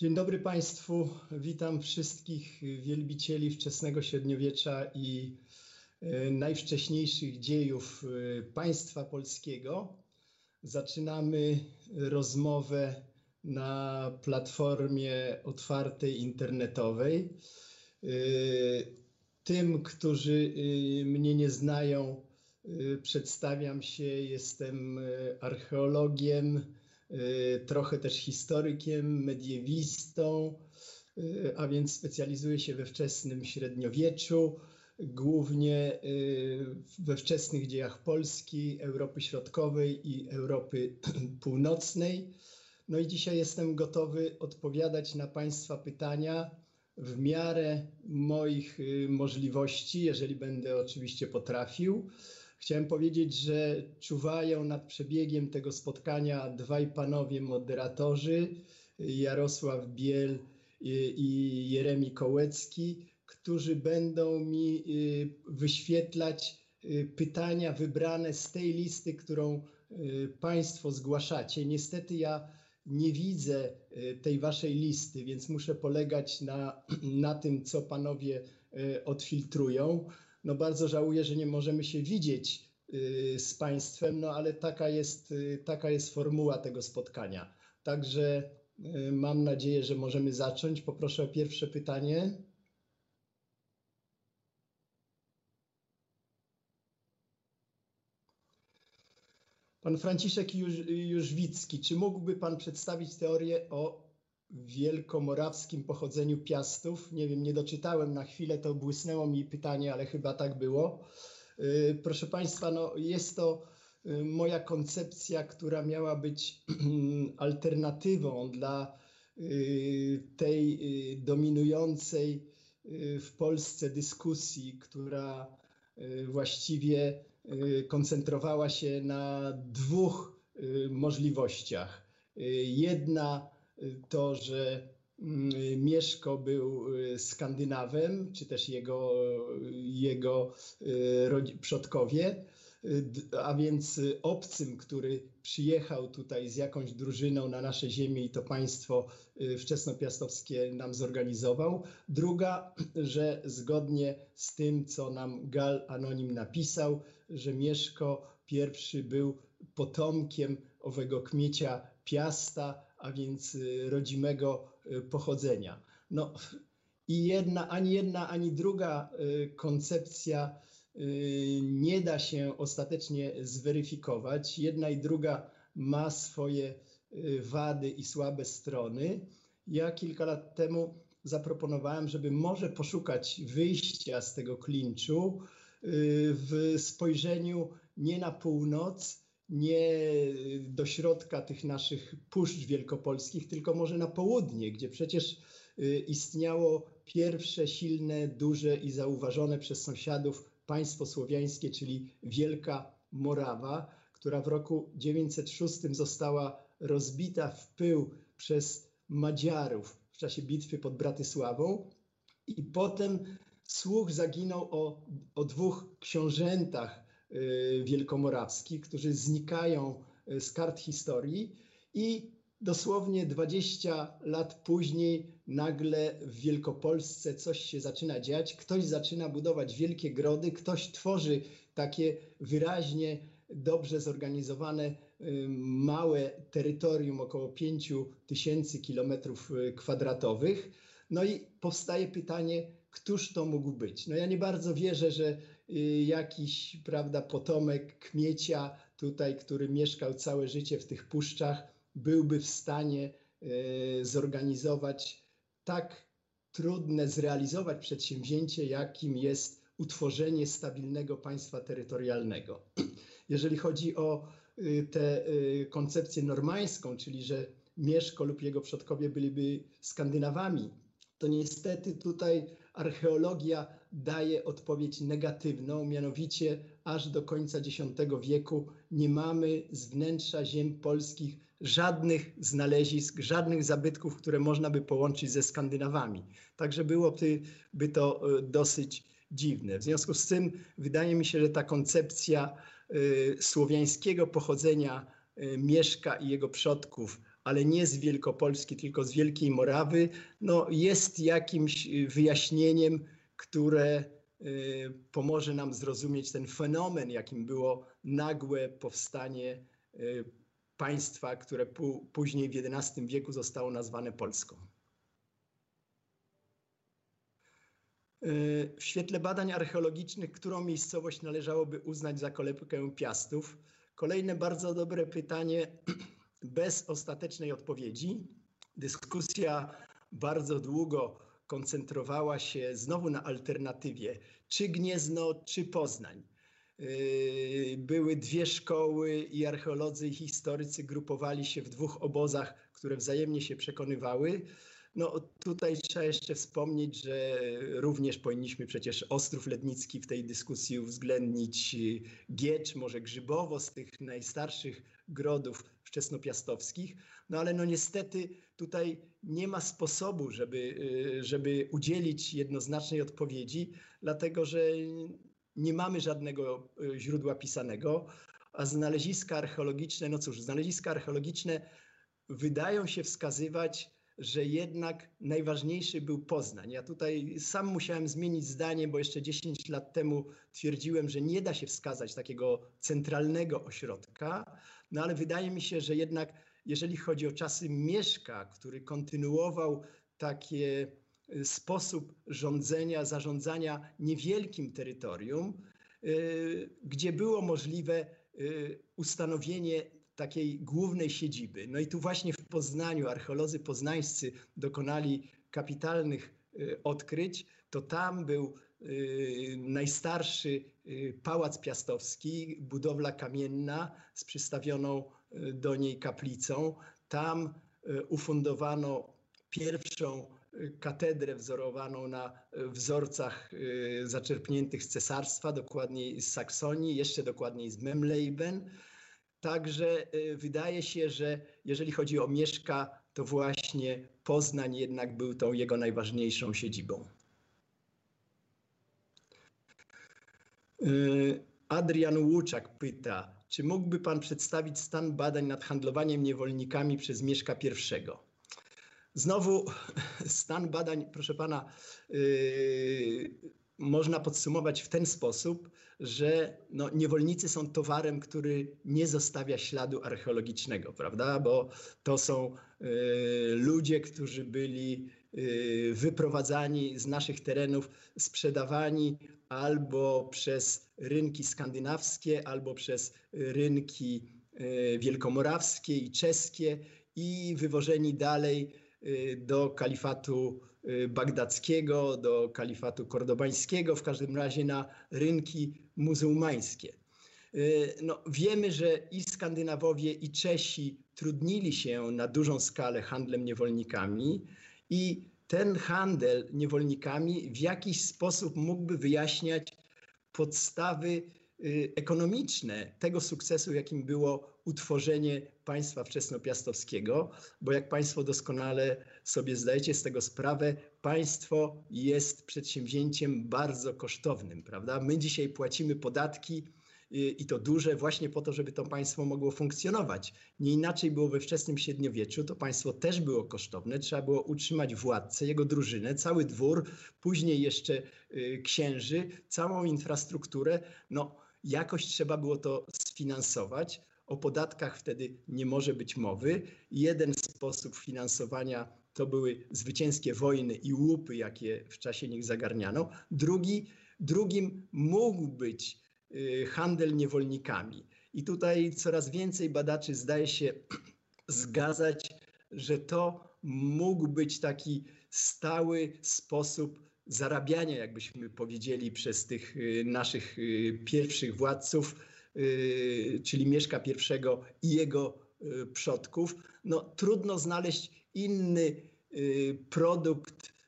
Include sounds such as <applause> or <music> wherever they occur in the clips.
Dzień dobry Państwu. Witam wszystkich wielbicieli wczesnego średniowiecza i e, najwcześniejszych dziejów e, państwa polskiego. Zaczynamy rozmowę na platformie otwartej internetowej. E, tym, którzy mnie nie znają, przedstawiam się. Jestem archeologiem trochę też historykiem, mediewistą, y, a więc specjalizuję się we wczesnym średniowieczu, głównie y, we wczesnych dziejach Polski, Europy Środkowej i Europy <clears throat> Północnej. No i dzisiaj jestem gotowy odpowiadać na Państwa pytania w miarę moich możliwości, jeżeli będę oczywiście potrafił. Chciałem powiedzieć, że czuwają nad przebiegiem tego spotkania dwaj panowie moderatorzy, Jarosław Biel i Jeremi Kołecki, którzy będą mi y, wyświetlać y, pytania wybrane z tej listy, którą y, Państwo zgłaszacie. Niestety ja nie widzę tej Waszej listy, więc muszę polegać na, <clears throat> na tym, co Panowie odfiltrują no bardzo żałuję, że nie możemy się widzieć y, z Państwem, no ale taka jest, y, taka jest formuła tego spotkania. Także y, mam nadzieję, że możemy zacząć. Poproszę o pierwsze pytanie. Pan Franciszek Jóżwicki, czy mógłby Pan przedstawić teorię o wielkomorawskim pochodzeniu Piastów. Nie wiem, nie doczytałem na chwilę, to błysnęło mi pytanie, ale chyba tak było. Y, proszę Państwa, no jest to y, moja koncepcja, która miała być <clears throat> alternatywą dla y, tej dominującej w Polsce dyskusji, która właściwie koncentrowała się na dwóch możliwościach. Jedna to, że mm, Mieszko był y, Skandynawem, czy też jego, jego y, przodkowie, y, a więc obcym, który przyjechał tutaj z jakąś drużyną na nasze ziemię i to państwo wczesnopiastowskie nam zorganizował. Druga, <clears throat> że zgodnie z tym, co nam Gal Anonim napisał, że Mieszko I był potomkiem owego kmiecia Piasta, a więc y, rodzimego y, pochodzenia. No, I jedna, ani jedna, ani druga y, koncepcja nie da się ostatecznie zweryfikować. Jedna i druga ma swoje wady i słabe strony. Ja kilka lat temu zaproponowałem, żeby może poszukać wyjścia z tego klinczu w spojrzeniu nie na północ, nie do środka tych naszych puszcz wielkopolskich, tylko może na południe, gdzie przecież y, istniało pierwsze silne, duże i zauważone przez sąsiadów państwo słowiańskie, czyli Wielka Morawa, która w roku 906 została rozbita w pył przez Madziarów w czasie bitwy pod Bratysławą. I potem słuch zaginął o, o dwóch książętach Y, wielkomorawskich, którzy znikają y, z kart historii i dosłownie 20 lat później nagle w Wielkopolsce coś się zaczyna dziać, ktoś zaczyna budować wielkie grody, ktoś tworzy takie wyraźnie dobrze zorganizowane y, małe terytorium około 5 tysięcy kilometrów kwadratowych. No i powstaje pytanie, któż to mógł być? No ja nie bardzo wierzę, że jakiś, prawda, potomek kmiecia tutaj, który mieszkał całe życie w tych puszczach, byłby w stanie y, zorganizować tak trudne zrealizować przedsięwzięcie, jakim jest utworzenie stabilnego państwa terytorialnego. <clears throat> Jeżeli chodzi o y, tę koncepcję normańską, czyli że Mieszko lub jego przodkowie byliby Skandynawami, to niestety tutaj archeologia daje odpowiedź negatywną, mianowicie aż do końca X wieku nie mamy z wnętrza ziem polskich żadnych znalezisk, żadnych zabytków, które można by połączyć ze Skandynawami. Także byłoby by to e, dosyć dziwne. W związku z tym wydaje mi się, że ta koncepcja y, słowiańskiego pochodzenia y, Mieszka i jego przodków, ale nie z Wielkopolski, tylko z Wielkiej Morawy, no jest jakimś wyjaśnieniem, które pomoże nam zrozumieć ten fenomen, jakim było nagłe powstanie państwa, które później w XI wieku zostało nazwane Polską. W świetle badań archeologicznych, którą miejscowość należałoby uznać za kolebkę Piastów? Kolejne bardzo dobre pytanie <clears throat> bez ostatecznej odpowiedzi. Dyskusja bardzo długo koncentrowała się znowu na alternatywie, czy Gniezno, czy Poznań. Yy, były dwie szkoły i archeolodzy i historycy grupowali się w dwóch obozach, które wzajemnie się przekonywały. No tutaj trzeba jeszcze wspomnieć, że również powinniśmy przecież Ostrów Lednicki w tej dyskusji uwzględnić, Giecz, może Grzybowo z tych najstarszych grodów wczesnopiastowskich. No ale no niestety tutaj nie ma sposobu, żeby, żeby udzielić jednoznacznej odpowiedzi, dlatego że nie mamy żadnego źródła pisanego, a znaleziska archeologiczne, no cóż, znaleziska archeologiczne wydają się wskazywać że jednak najważniejszy był Poznań. Ja tutaj sam musiałem zmienić zdanie, bo jeszcze 10 lat temu twierdziłem, że nie da się wskazać takiego centralnego ośrodka, no ale wydaje mi się, że jednak jeżeli chodzi o czasy Mieszka, który kontynuował taki y, sposób rządzenia, zarządzania niewielkim terytorium, y, gdzie było możliwe y, ustanowienie takiej głównej siedziby. No i tu właśnie w Poznaniu archeolodzy poznańscy dokonali kapitalnych odkryć. To tam był najstarszy y, pałac piastowski, budowla kamienna z przystawioną do niej kaplicą. Tam ufundowano pierwszą katedrę wzorowaną na wzorcach zaczerpniętych z cesarstwa, dokładniej z Saksonii, jeszcze dokładniej z Memleiben. Także y, wydaje się, że jeżeli chodzi o Mieszka, to właśnie Poznań jednak był tą jego najważniejszą siedzibą. Adrian Łuczak pyta, czy mógłby Pan przedstawić stan badań nad handlowaniem niewolnikami przez Mieszka I? Znowu <laughs> stan badań, proszę Pana, yy, można podsumować w ten sposób, że no, niewolnicy są towarem, który nie zostawia śladu archeologicznego, prawda? Bo to są y, ludzie, którzy byli y, wyprowadzani z naszych terenów, sprzedawani albo przez rynki skandynawskie, albo przez rynki y, wielkomorawskie i czeskie i wywożeni dalej do kalifatu Y, bagdackiego, do kalifatu kordobańskiego, w każdym razie na rynki muzułmańskie. No, wiemy, że i Skandynawowie, i Czesi trudnili się na dużą skalę handlem niewolnikami i ten handel niewolnikami w jakiś sposób mógłby wyjaśniać podstawy y, ekonomiczne tego sukcesu, jakim było utworzenie państwa wczesnopiastowskiego, bo jak Państwo doskonale sobie zdajecie z tego sprawę, państwo jest przedsięwzięciem bardzo kosztownym, prawda? My dzisiaj płacimy podatki i to duże właśnie po to, żeby to państwo mogło funkcjonować. Nie inaczej było we wczesnym średniowieczu, to państwo też było kosztowne, trzeba było utrzymać władcę, jego drużynę, cały dwór, później jeszcze y, księży, całą infrastrukturę. No, jakoś trzeba było to sfinansować. O podatkach wtedy nie może być mowy. Jeden sposób finansowania to były zwycięskie wojny i łupy, jakie w czasie nich zagarniano. Drugi, drugim mógł być y, handel niewolnikami. I tutaj coraz więcej badaczy zdaje się <clears throat> zgadzać, że to mógł być taki stały sposób zarabiania, jakbyśmy powiedzieli, przez tych y, naszych y, pierwszych władców, czyli Mieszka I i jego przodków. No, trudno znaleźć inny y, produkt, y,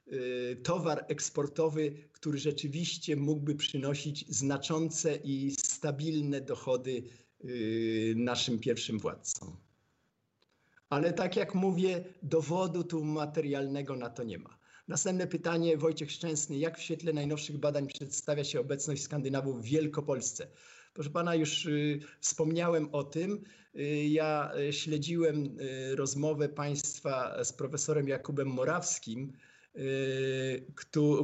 towar eksportowy, który rzeczywiście mógłby przynosić znaczące i stabilne dochody y, naszym pierwszym władcom. Ale tak jak mówię, dowodu tu materialnego na to nie ma. Następne pytanie, Wojciech Szczęsny. Jak w świetle najnowszych badań przedstawia się obecność Skandynawów w Wielkopolsce? Proszę pana, już wspomniałem o tym. Ja śledziłem rozmowę państwa z profesorem Jakubem Morawskim,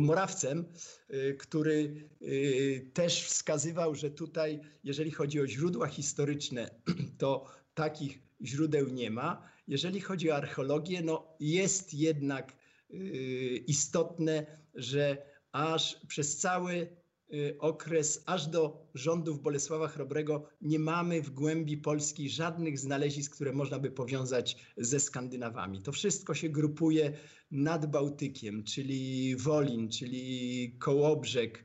Morawcem, który też wskazywał, że tutaj, jeżeli chodzi o źródła historyczne, <clears throat> to takich źródeł nie ma. Jeżeli chodzi o archeologię, no jest jednak istotne, że aż przez cały okres, aż do rządów Bolesława Chrobrego, nie mamy w głębi Polski żadnych znalezisk, które można by powiązać ze Skandynawami. To wszystko się grupuje nad Bałtykiem, czyli Wolin, czyli Kołobrzeg,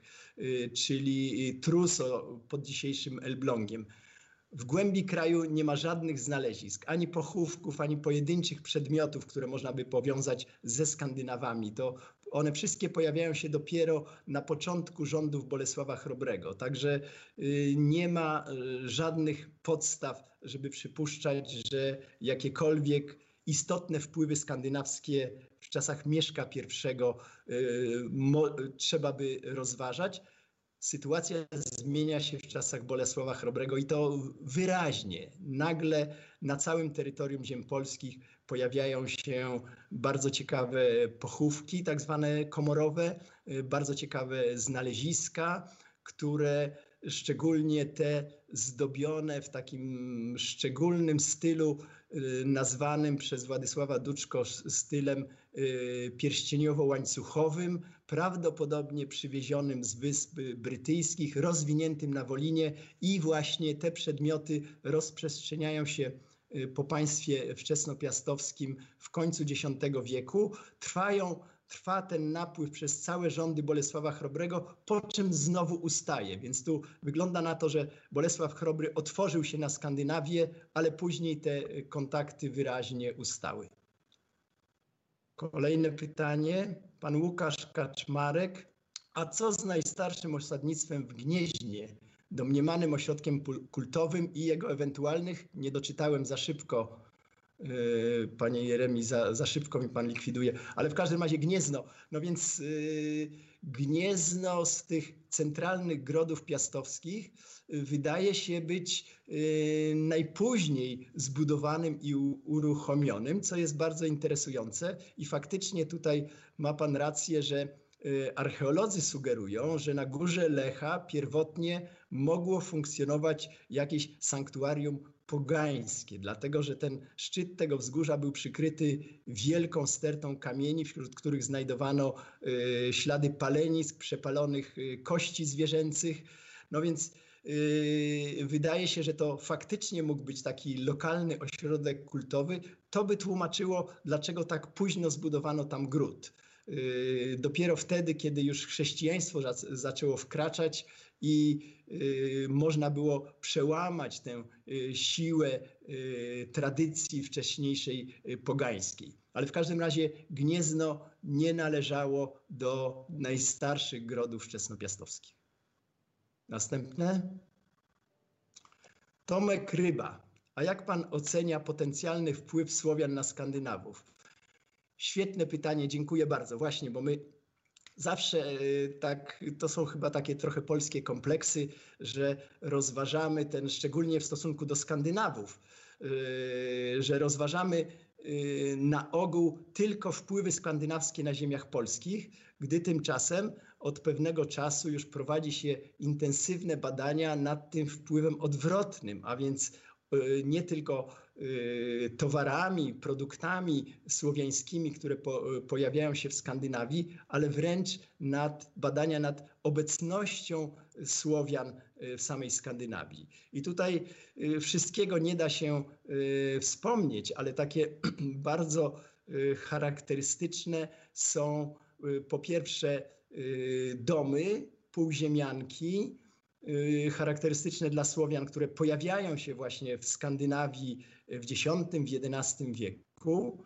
czyli Truso pod dzisiejszym Elblągiem. W głębi kraju nie ma żadnych znalezisk, ani pochówków, ani pojedynczych przedmiotów, które można by powiązać ze Skandynawami. To one wszystkie pojawiają się dopiero na początku rządów Bolesława Chrobrego. Także nie ma żadnych podstaw, żeby przypuszczać, że jakiekolwiek istotne wpływy skandynawskie w czasach Mieszka I trzeba by rozważać sytuacja zmienia się w czasach Bolesława Chrobrego i to wyraźnie. Nagle na całym terytorium ziem polskich pojawiają się bardzo ciekawe pochówki, tak zwane komorowe, bardzo ciekawe znaleziska, które szczególnie te zdobione w takim szczególnym stylu nazwanym przez Władysława Duczko stylem pierścieniowo-łańcuchowym, prawdopodobnie przywiezionym z Wysp Brytyjskich, rozwiniętym na Wolinie i właśnie te przedmioty rozprzestrzeniają się po państwie wczesnopiastowskim w końcu X wieku. Trwają, trwa ten napływ przez całe rządy Bolesława Chrobrego, po czym znowu ustaje. Więc tu wygląda na to, że Bolesław Chrobry otworzył się na Skandynawię, ale później te kontakty wyraźnie ustały. Kolejne pytanie. Pan Łukasz Kaczmarek. A co z najstarszym osadnictwem w Gnieźnie, domniemanym ośrodkiem kultowym i jego ewentualnych, nie doczytałem za szybko, yy, panie Jeremi, za, za szybko mi pan likwiduje, ale w każdym razie Gniezno. No więc yy, Gniezno z tych centralnych grodów piastowskich wydaje się być y, najpóźniej zbudowanym i uruchomionym, co jest bardzo interesujące. I faktycznie tutaj ma Pan rację, że y, archeolodzy sugerują, że na górze Lecha pierwotnie mogło funkcjonować jakieś sanktuarium pogańskie, dlatego że ten szczyt tego wzgórza był przykryty wielką stertą kamieni, wśród których znajdowano y, ślady palenisk, przepalonych kości zwierzęcych. No więc Yy, wydaje się, że to faktycznie mógł być taki lokalny ośrodek kultowy. To by tłumaczyło, dlaczego tak późno zbudowano tam gród. Yy, dopiero wtedy, kiedy już chrześcijaństwo zaczęło wkraczać i yy, można było przełamać tę siłę tradycji wcześniejszej pogańskiej. Ale w każdym razie Gniezno nie należało do najstarszych grodów wczesnopiastowskich. Następne. Tomek Ryba. A jak pan ocenia potencjalny wpływ Słowian na Skandynawów? Świetne pytanie, dziękuję bardzo. Właśnie, bo my zawsze e, tak, to są chyba takie trochę polskie kompleksy, że rozważamy ten, szczególnie w stosunku do Skandynawów, e, że rozważamy e, na ogół tylko wpływy skandynawskie na ziemiach polskich, gdy tymczasem od pewnego czasu już prowadzi się intensywne badania nad tym wpływem odwrotnym, a więc nie tylko towarami, produktami słowiańskimi, które po, pojawiają się w Skandynawii, ale wręcz nad badania nad obecnością Słowian e, w samej Skandynawii. I tutaj wszystkiego nie da się wspomnieć, ale takie <clears throat> bardzo charakterystyczne są po pierwsze Y, domy, półziemianki, y, charakterystyczne dla Słowian, które pojawiają się właśnie w Skandynawii w X, w XI wieku.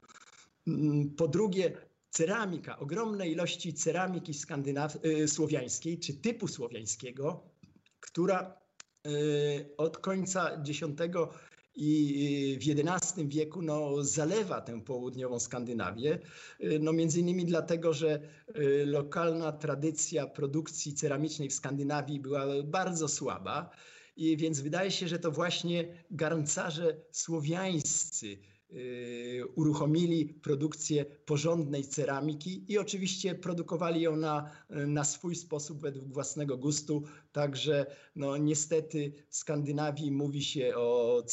Mm, po drugie, ceramika, ogromne ilości ceramiki skandynaw- y, słowiańskiej czy typu słowiańskiego, która od końca X i w XI wieku no, zalewa tę południową Skandynawię. No, między innymi dlatego, że y, lokalna tradycja produkcji ceramicznej w Skandynawii była bardzo słaba I więc wydaje się, że to właśnie garncarze słowiańscy uruchomili produkcję porządnej ceramiki i oczywiście produkowali ją na, na swój sposób, według własnego gustu. Także no, niestety w Skandynawii mówi się o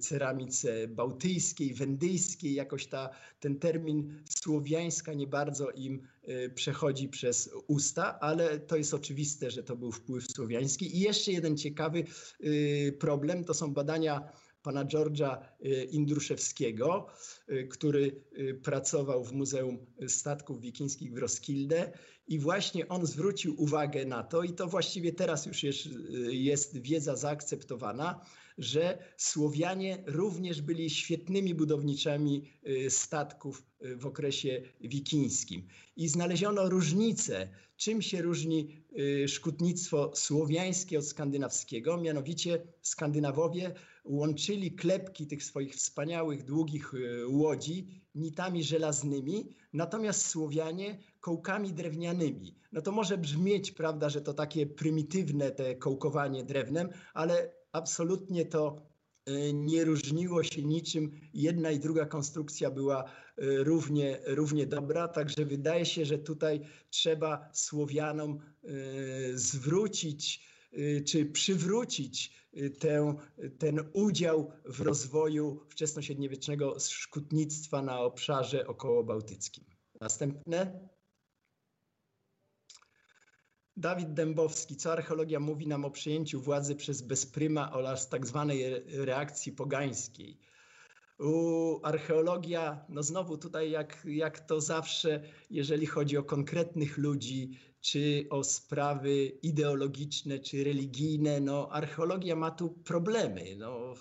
ceramice bałtyjskiej, wendyjskiej, jakoś ta, ten termin słowiańska nie bardzo im y, przechodzi przez usta, ale to jest oczywiste, że to był wpływ słowiański. I jeszcze jeden ciekawy y, problem to są badania pana George'a y, Indruszewskiego, y, który y, pracował w Muzeum Statków Wikińskich w Roskilde i właśnie on zwrócił uwagę na to i to właściwie teraz już jest, jest wiedza zaakceptowana, że Słowianie również byli świetnymi budowniczami statków w okresie wikińskim. I znaleziono różnicę, czym się różni szkutnictwo słowiańskie od skandynawskiego, mianowicie Skandynawowie łączyli klepki tych swoich wspaniałych, długich e, łodzi nitami żelaznymi, natomiast Słowianie kołkami drewnianymi. No to może brzmieć, prawda, że to takie prymitywne te kołkowanie drewnem, ale absolutnie to e, nie różniło się niczym. Jedna i druga konstrukcja była e, równie, równie dobra, także wydaje się, że tutaj trzeba Słowianom zwrócić czy przywrócić ten udział w rozwoju wczesnośredniowiecznego szkutnictwa na obszarze okołobałtyckim. Następne. Dawid Dębowski, co archeologia mówi nam o przejęciu władzy przez bezpryma oraz tak zwanej reakcji pogańskiej? U archeologia, no znowu tutaj jak, jak to zawsze, jeżeli chodzi o konkretnych ludzi, czy o sprawy ideologiczne, czy religijne, no archeologia ma tu problemy. No,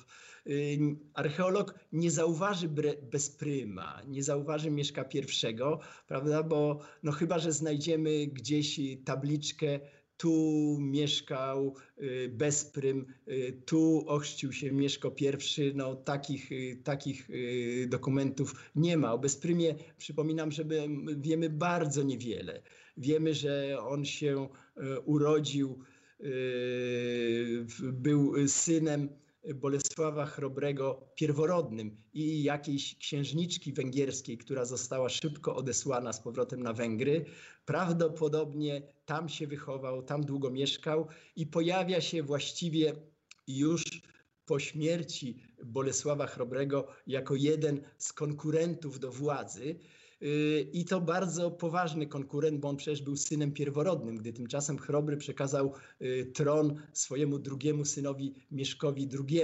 y, archeolog nie zauważy bezpryma, nie zauważy Mieszka pierwszego, prawda, bo no chyba, że znajdziemy gdzieś tabliczkę tu mieszkał y, Bezprym, y, tu ochrzcił się Mieszko I. No, takich, y, takich dokumentów nie ma. O Bezprymie przypominam, że wiemy bardzo niewiele. Wiemy, że on się urodził, był synem Bolesława Chrobrego pierworodnym i jakiejś księżniczki węgierskiej, która została szybko odesłana z powrotem na Węgry. Prawdopodobnie tam się wychował, tam długo mieszkał i pojawia się właściwie już po śmierci Bolesława Chrobrego jako jeden z konkurentów do władzy. I to bardzo poważny konkurent, bo on przecież był synem pierworodnym, gdy tymczasem Chrobry przekazał y, tron swojemu drugiemu synowi Mieszkowi II.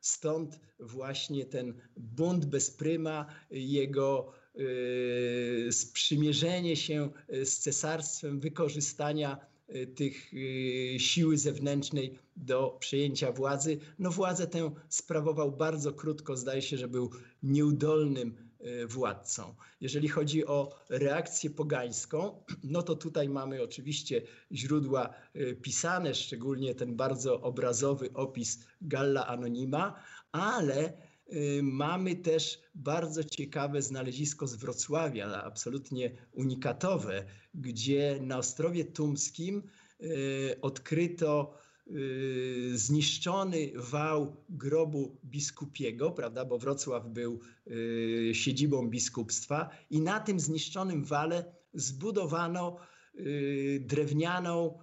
Stąd właśnie ten bunt bez pryma, jego y, sprzymierzenie się z cesarstwem, wykorzystania tych siły zewnętrznej do przejęcia władzy. No władzę tę sprawował bardzo krótko, zdaje się, że był nieudolnym władcą. Jeżeli chodzi o reakcję pogańską, <clears throat> no to tutaj mamy oczywiście źródła e, pisane, szczególnie ten bardzo obrazowy opis Galla Anonima, ale e, mamy też bardzo ciekawe znalezisko z Wrocławia, absolutnie unikatowe, gdzie na Ostrowie Tumskim odkryto zniszczony wał grobu biskupiego, prawda, bo Wrocław był y, siedzibą biskupstwa i na tym zniszczonym wale zbudowano y, drewnianą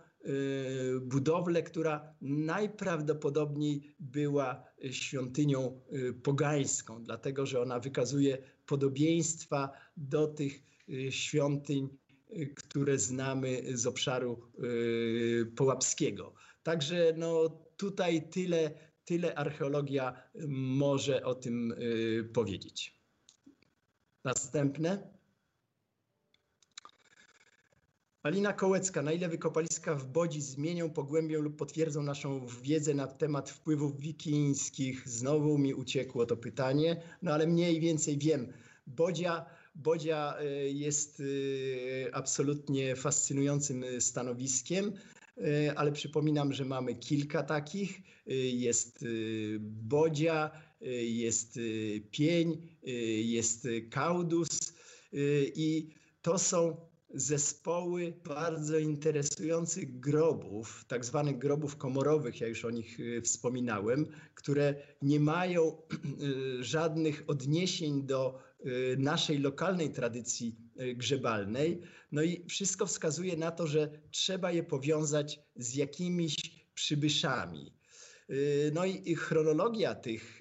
budowlę, która najprawdopodobniej była świątynią pogańską, dlatego że ona wykazuje podobieństwa do tych świątyń, które znamy z obszaru połapskiego. Także no, tutaj tyle, tyle archeologia może o tym y, powiedzieć. Następne. Alina Kołecka, na ile wykopaliska w Bodzi zmienią, pogłębią lub potwierdzą naszą wiedzę na temat wpływów wikińskich? Znowu mi uciekło to pytanie, no ale mniej więcej wiem. Bodzia, Bodzia y, jest y, absolutnie fascynującym stanowiskiem. E, ale przypominam, że mamy kilka takich. E, jest e, bodzia, jest pień, jest kaudus i to są zespoły bardzo interesujących grobów, tak zwanych grobów komorowych, ja już o nich wspominałem, które nie mają żadnych odniesień do naszej lokalnej tradycji grzebalnej. No i wszystko wskazuje na to, że trzeba je powiązać z jakimiś przybyszami. No i chronologia tych,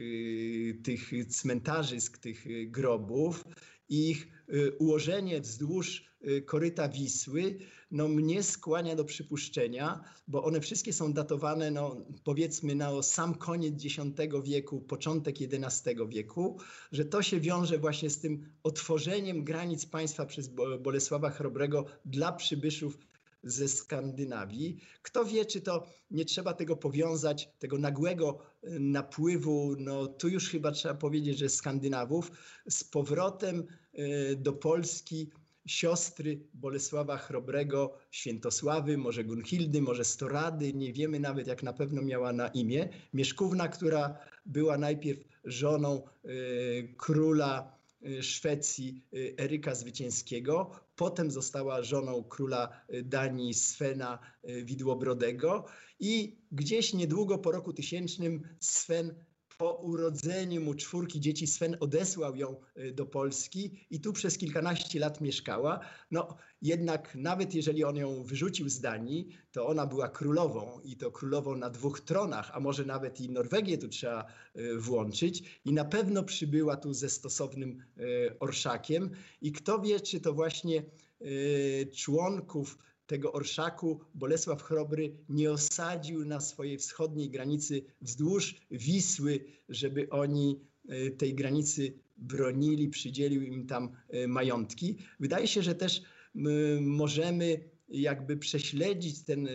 tych cmentarzysk, tych grobów, ich ułożenie wzdłuż Y, koryta Wisły, no mnie skłania do przypuszczenia, bo one wszystkie są datowane, no powiedzmy na sam koniec X wieku, początek XI wieku, że to się wiąże właśnie z tym otworzeniem granic państwa przez Bolesława Chrobrego dla przybyszów ze Skandynawii. Kto wie, czy to nie trzeba tego powiązać, tego nagłego y, napływu, no tu już chyba trzeba powiedzieć, że Skandynawów, z powrotem y, do Polski siostry Bolesława Chrobrego, Świętosławy, może Gunhildy, może Storady, nie wiemy nawet jak na pewno miała na imię. Mieszkówna, która była najpierw żoną y, króla y, Szwecji y, Eryka Zwycięskiego, potem została żoną króla Danii Svena Widłobrodego i gdzieś niedługo po roku tysięcznym Sven po urodzeniu mu czwórki dzieci Sven odesłał ją y, do Polski i tu przez kilkanaście lat mieszkała. No jednak nawet jeżeli on ją wyrzucił z Danii, to ona była królową i to królową na dwóch tronach, a może nawet i Norwegię tu trzeba y, włączyć i na pewno przybyła tu ze stosownym y, orszakiem i kto wie, czy to właśnie członków tego orszaku Bolesław Chrobry nie osadził na swojej wschodniej granicy wzdłuż Wisły, żeby oni e, tej granicy bronili, przydzielił im tam e, majątki. Wydaje się, że też możemy jakby prześledzić ten e,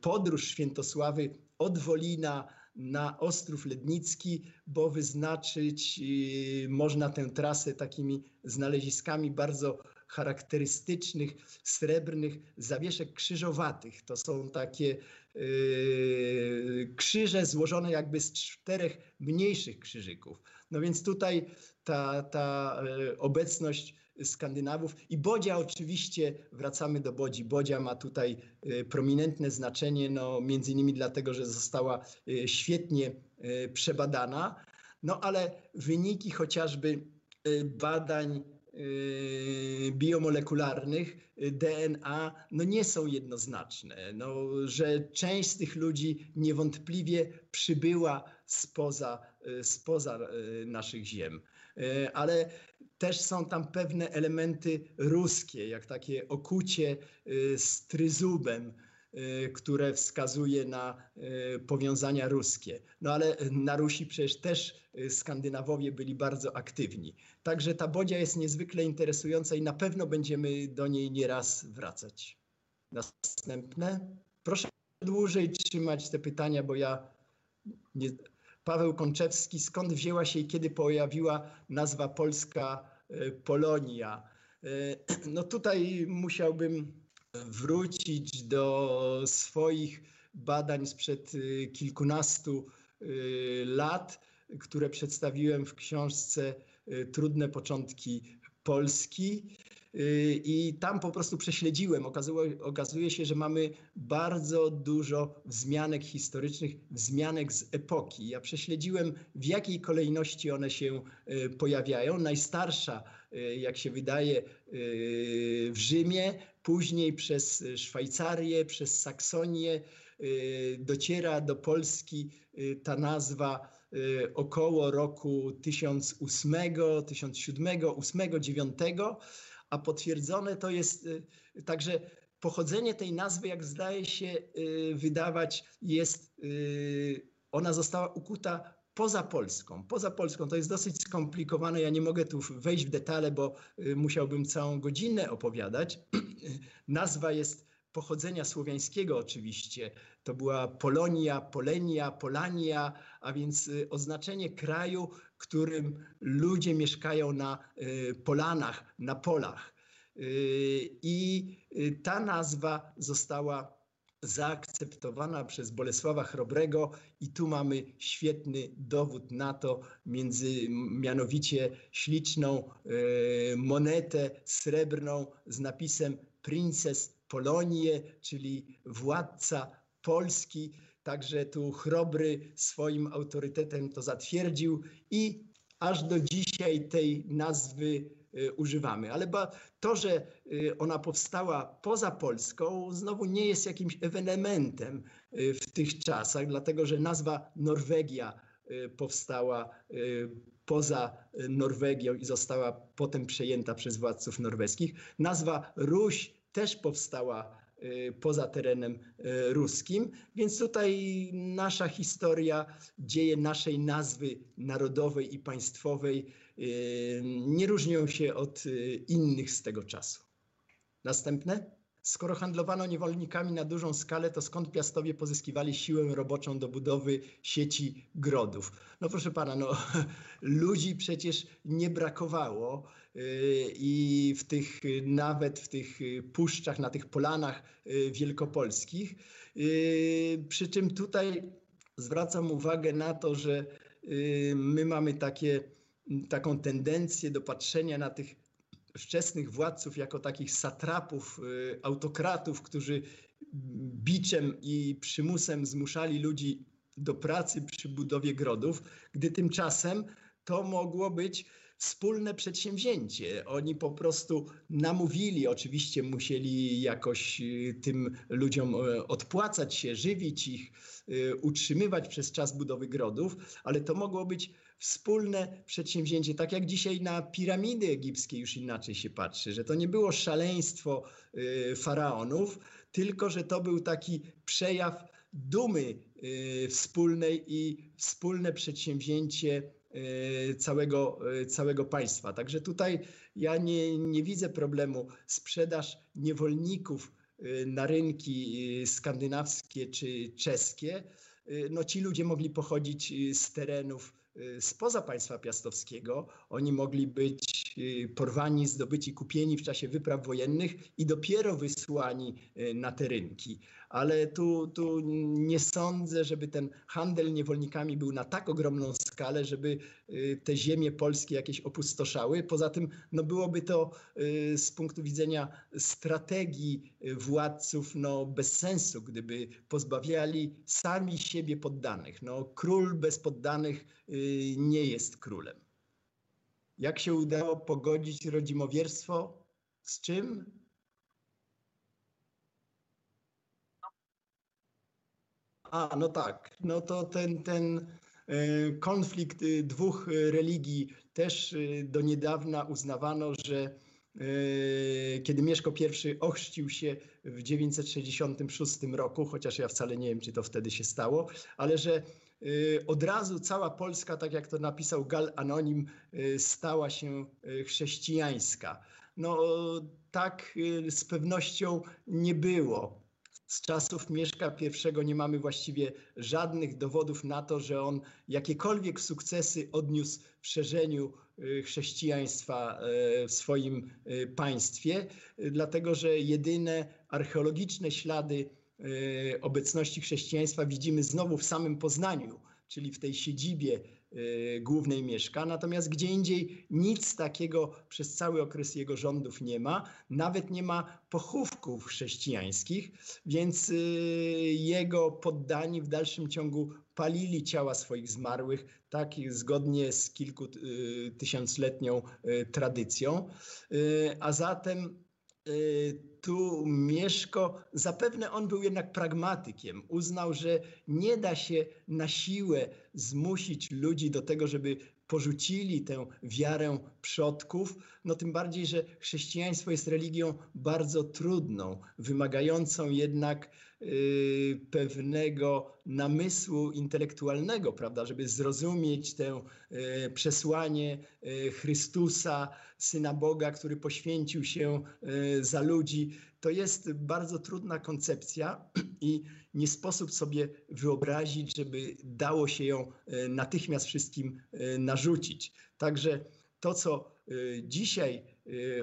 podróż Świętosławy od Wolina na Ostrów Lednicki, bo wyznaczyć można tę trasę takimi znaleziskami bardzo charakterystycznych srebrnych zawieszek krzyżowatych. To są takie yy, krzyże złożone jakby z czterech mniejszych krzyżyków. No więc tutaj ta, ta yy, obecność Skandynawów i Bodzia oczywiście, wracamy do Bodzi. Bodzia ma tutaj yy, prominentne znaczenie, no między innymi dlatego, że została yy, świetnie przebadana, no ale wyniki chociażby badań biomolekularnych y, DNA no nie są jednoznaczne, no, że część z tych ludzi niewątpliwie przybyła spoza, y, spoza naszych ziem. Ale też są tam pewne elementy ruskie, jak takie okucie z tryzubem, Y, które wskazuje na y, powiązania ruskie. No ale na Rusi przecież też y, Skandynawowie byli bardzo aktywni. Także ta bodzia jest niezwykle interesująca i na pewno będziemy do niej nieraz wracać. Następne. Proszę dłużej trzymać te pytania, bo ja nie... Paweł Konczewski, skąd wzięła się i kiedy pojawiła nazwa polska Polonia? <clears throat> No tutaj musiałbym wrócić do swoich badań sprzed y, kilkunastu y, lat, które przedstawiłem w książce y, Trudne początki Polski. I tam po prostu prześledziłem. Okazuje, okazuje się, że mamy bardzo dużo wzmianek historycznych, wzmianek z epoki. Ja prześledziłem, w jakiej kolejności one się pojawiają. Najstarsza, jak się wydaje, w Rzymie, Później przez Szwajcarię, przez Saksonię y, dociera do Polski y, ta nazwa y, około roku 1008, 1007, 8, 9, a potwierdzone to jest także pochodzenie tej nazwy, jak zdaje się wydawać, jest, ona została ukuta poza Polską. Poza Polską to jest dosyć skomplikowane. Ja nie mogę tu wejść w detale, bo y, musiałbym całą godzinę opowiadać. <clears throat> Nazwa jest pochodzenia słowiańskiego oczywiście. To była Polonia, Polenia, Polania, a więc y, oznaczenie kraju, którym ludzie mieszkają na y, polanach, na polach. I ta nazwa została zaakceptowana przez Bolesława Chrobrego i tu mamy świetny dowód na to, między, mianowicie śliczną e, monetę srebrną z napisem Princes Polonie, czyli władca Polski. Także tu Chrobry swoim autorytetem to zatwierdził i aż do dzisiaj tej nazwy używamy. Ale to, że y, ona powstała poza Polską, znowu nie jest jakimś ewenementem y, w tych czasach, dlatego że nazwa Norwegia powstała poza Norwegią i została potem przejęta przez władców norweskich. Nazwa Ruś też powstała poza terenem ruskim, więc tutaj nasza historia, dzieje naszej nazwy narodowej i państwowej nie różnią się od y, innych z tego czasu. Następne. Skoro handlowano niewolnikami na dużą skalę, to skąd Piastowie pozyskiwali siłę roboczą do budowy sieci grodów? No proszę pana, no, <laughs> ludzi przecież nie brakowało y, i w tych, nawet w tych puszczach, na tych polanach y, wielkopolskich. Przy czym tutaj zwracam uwagę na to, że my mamy takie taką tendencję do patrzenia na tych wczesnych władców jako takich satrapów, y, autokratów, którzy biczem i przymusem zmuszali ludzi do pracy przy budowie grodów, gdy tymczasem to mogło być wspólne przedsięwzięcie. Oni po prostu namówili, oczywiście musieli jakoś y, tym ludziom y, odpłacać się, żywić ich, utrzymywać przez czas budowy grodów, ale to mogło być wspólne przedsięwzięcie. Tak jak dzisiaj na piramidy egipskie już inaczej się patrzy, że to nie było szaleństwo y, faraonów, tylko że to był taki przejaw dumy y, wspólnej i wspólne przedsięwzięcie y, całego, całego państwa. Także tutaj ja nie, nie widzę problemu. Sprzedaż niewolników na rynki skandynawskie czy czeskie, no ci ludzie mogli pochodzić z terenów spoza państwa piastowskiego. Oni mogli być y, porwani, zdobyci, kupieni w czasie wypraw wojennych i dopiero wysłani y, na te rynki ale tu, tu nie sądzę, żeby ten handel niewolnikami był na tak ogromną skalę, żeby y, te ziemie polskie jakieś opustoszały. Poza tym no byłoby to y, z punktu widzenia strategii y, władców no, bez sensu, gdyby pozbawiali sami siebie poddanych. No, król bez poddanych nie jest królem. Jak się udało pogodzić rodzimowierstwo z czym? A, no tak. No to ten, ten e, konflikt y, dwóch y, religii też y, do niedawna uznawano, że kiedy Mieszko I ochrzcił się w 966 roku, chociaż ja wcale nie wiem, czy to wtedy się stało, ale że od razu cała Polska, tak jak to napisał Gal Anonim, stała się chrześcijańska. No tak z pewnością nie było z czasów Mieszka I nie mamy właściwie żadnych dowodów na to, że on jakiekolwiek sukcesy odniósł w szerzeniu y, chrześcijaństwa y, w swoim y, państwie, dlatego że jedyne archeologiczne ślady obecności chrześcijaństwa widzimy znowu w samym Poznaniu, czyli w tej siedzibie głównej mieszka, natomiast gdzie indziej nic takiego przez cały okres jego rządów nie ma, nawet nie ma pochówków chrześcijańskich, więc y, jego poddani w dalszym ciągu palili ciała swoich zmarłych, tak zgodnie z kilku y, tysiącletnią tradycją, a zatem tu Mieszko, zapewne on był jednak pragmatykiem. Uznał, że nie da się na siłę zmusić ludzi do tego, żeby porzucili tę wiarę przodków, no tym bardziej, że chrześcijaństwo jest religią bardzo trudną, wymagającą jednak y, pewnego namysłu intelektualnego, prawda, żeby zrozumieć tę y, przesłanie y, Chrystusa, Syna Boga, który poświęcił się za ludzi. To jest bardzo trudna koncepcja i nie sposób sobie wyobrazić, żeby dało się ją e, natychmiast wszystkim e, narzucić. Także to, co e, dzisiaj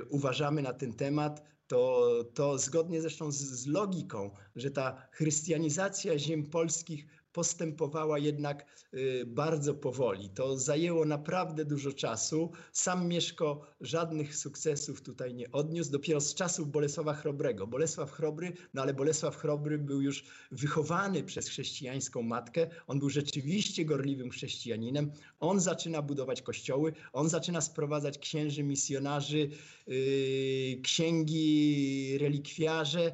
uważamy na ten temat, to, to zgodnie zresztą z, z logiką, że ta chrystianizacja ziem polskich postępowała jednak y, bardzo powoli. To zajęło naprawdę dużo czasu. Sam Mieszko żadnych sukcesów tutaj nie odniósł. Dopiero z czasów Bolesława Chrobrego. Bolesław Chrobry, no ale Bolesław Chrobry był już wychowany przez chrześcijańską matkę. On był rzeczywiście gorliwym chrześcijaninem. On zaczyna budować kościoły, on zaczyna sprowadzać księży, misjonarzy, yy, księgi, relikwiarze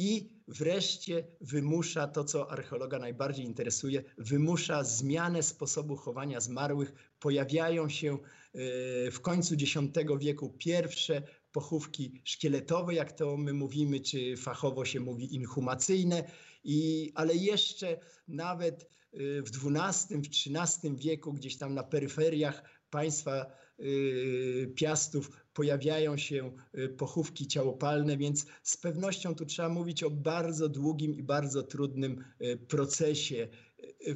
i wreszcie wymusza to, co archeologa najbardziej interesuje, wymusza zmianę sposobu chowania zmarłych. Pojawiają się e, w końcu X wieku pierwsze pochówki szkieletowe, jak to my mówimy, czy fachowo się mówi inhumacyjne, i, ale jeszcze nawet e, w XII, w XIII wieku, gdzieś tam na peryferiach państwa Y, piastów pojawiają się y, pochówki ciałopalne, więc z pewnością tu trzeba mówić o bardzo długim i bardzo trudnym y, procesie,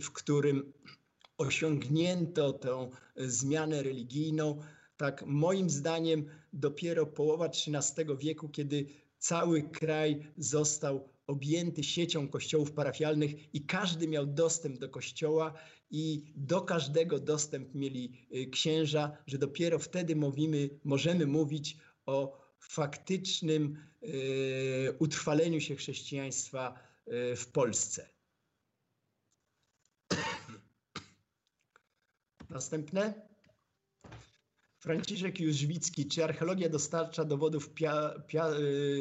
w którym osiągnięto tę zmianę religijną. Tak, moim zdaniem, dopiero połowa XIII wieku, kiedy cały kraj został objęty siecią kościołów parafialnych i każdy miał dostęp do kościoła i do każdego dostęp mieli y, księża, że dopiero wtedy mówimy, możemy mówić o faktycznym y, utrwaleniu się chrześcijaństwa y, w Polsce. Następne. Franciszek Jóźwicki. Czy archeologia dostarcza dowodów pia, pia,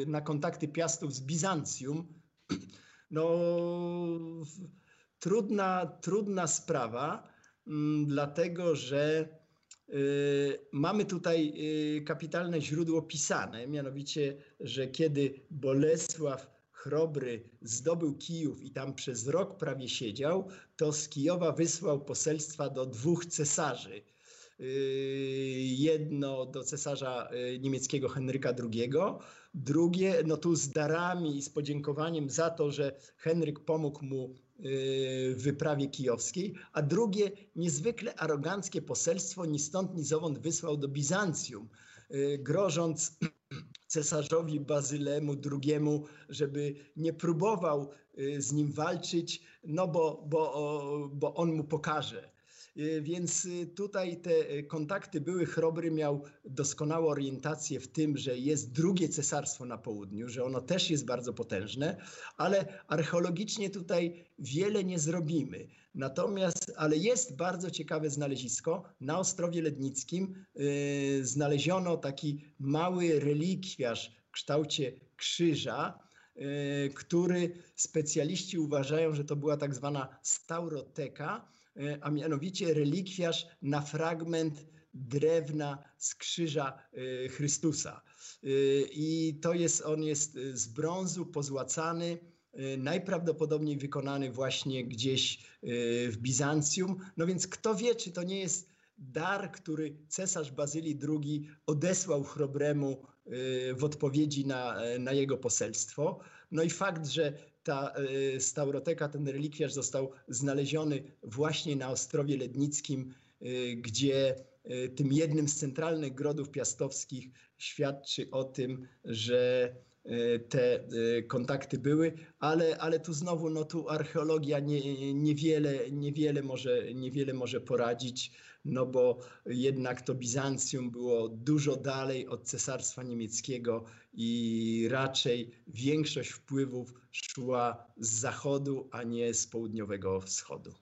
na kontakty Piastów z Bizancjum? No, trudna, trudna sprawa, mm, dlatego że y, mamy tutaj y, kapitalne źródło pisane, mianowicie, że kiedy Bolesław Chrobry zdobył Kijów i tam przez rok prawie siedział, to z Kijowa wysłał poselstwa do dwóch cesarzy. Y, jedno do cesarza niemieckiego Henryka II, drugie no tu z darami i z podziękowaniem za to, że Henryk pomógł mu w wyprawie kijowskiej, a drugie niezwykle aroganckie poselstwo ni stąd ni zowąd wysłał do Bizancjum, grożąc <clears throat> cesarzowi Bazylemu II, żeby nie próbował z nim walczyć, no bo, bo, bo on mu pokaże. Y, więc y, tutaj te y, kontakty były. Chrobry miał doskonałą orientację w tym, że jest drugie cesarstwo na południu, że ono też jest bardzo potężne, ale archeologicznie tutaj wiele nie zrobimy. Natomiast, ale jest bardzo ciekawe znalezisko. Na Ostrowie Lednickim yy, znaleziono taki mały relikwiarz w kształcie krzyża, który specjaliści uważają, że to była tak zwana stauroteka, E, a mianowicie relikwiarz na fragment drewna z krzyża e, Chrystusa. E, I to jest, on jest z brązu pozłacany, najprawdopodobniej wykonany właśnie gdzieś w Bizancjum. No więc kto wie, czy to nie jest dar, który cesarz Bazylii II odesłał Chrobremu w odpowiedzi na, na jego poselstwo. No i fakt, że ta e, stauroteka, ten relikwiarz został znaleziony właśnie na Ostrowie Lednickim, e, gdzie e, tym jednym z centralnych grodów piastowskich świadczy o tym, że te kontakty były, ale, ale tu znowu no tu archeologia nie, niewiele, niewiele, może, niewiele może poradzić no bo jednak to Bizancjum było dużo dalej od Cesarstwa Niemieckiego i raczej większość wpływów szła z zachodu, a nie z południowego wschodu.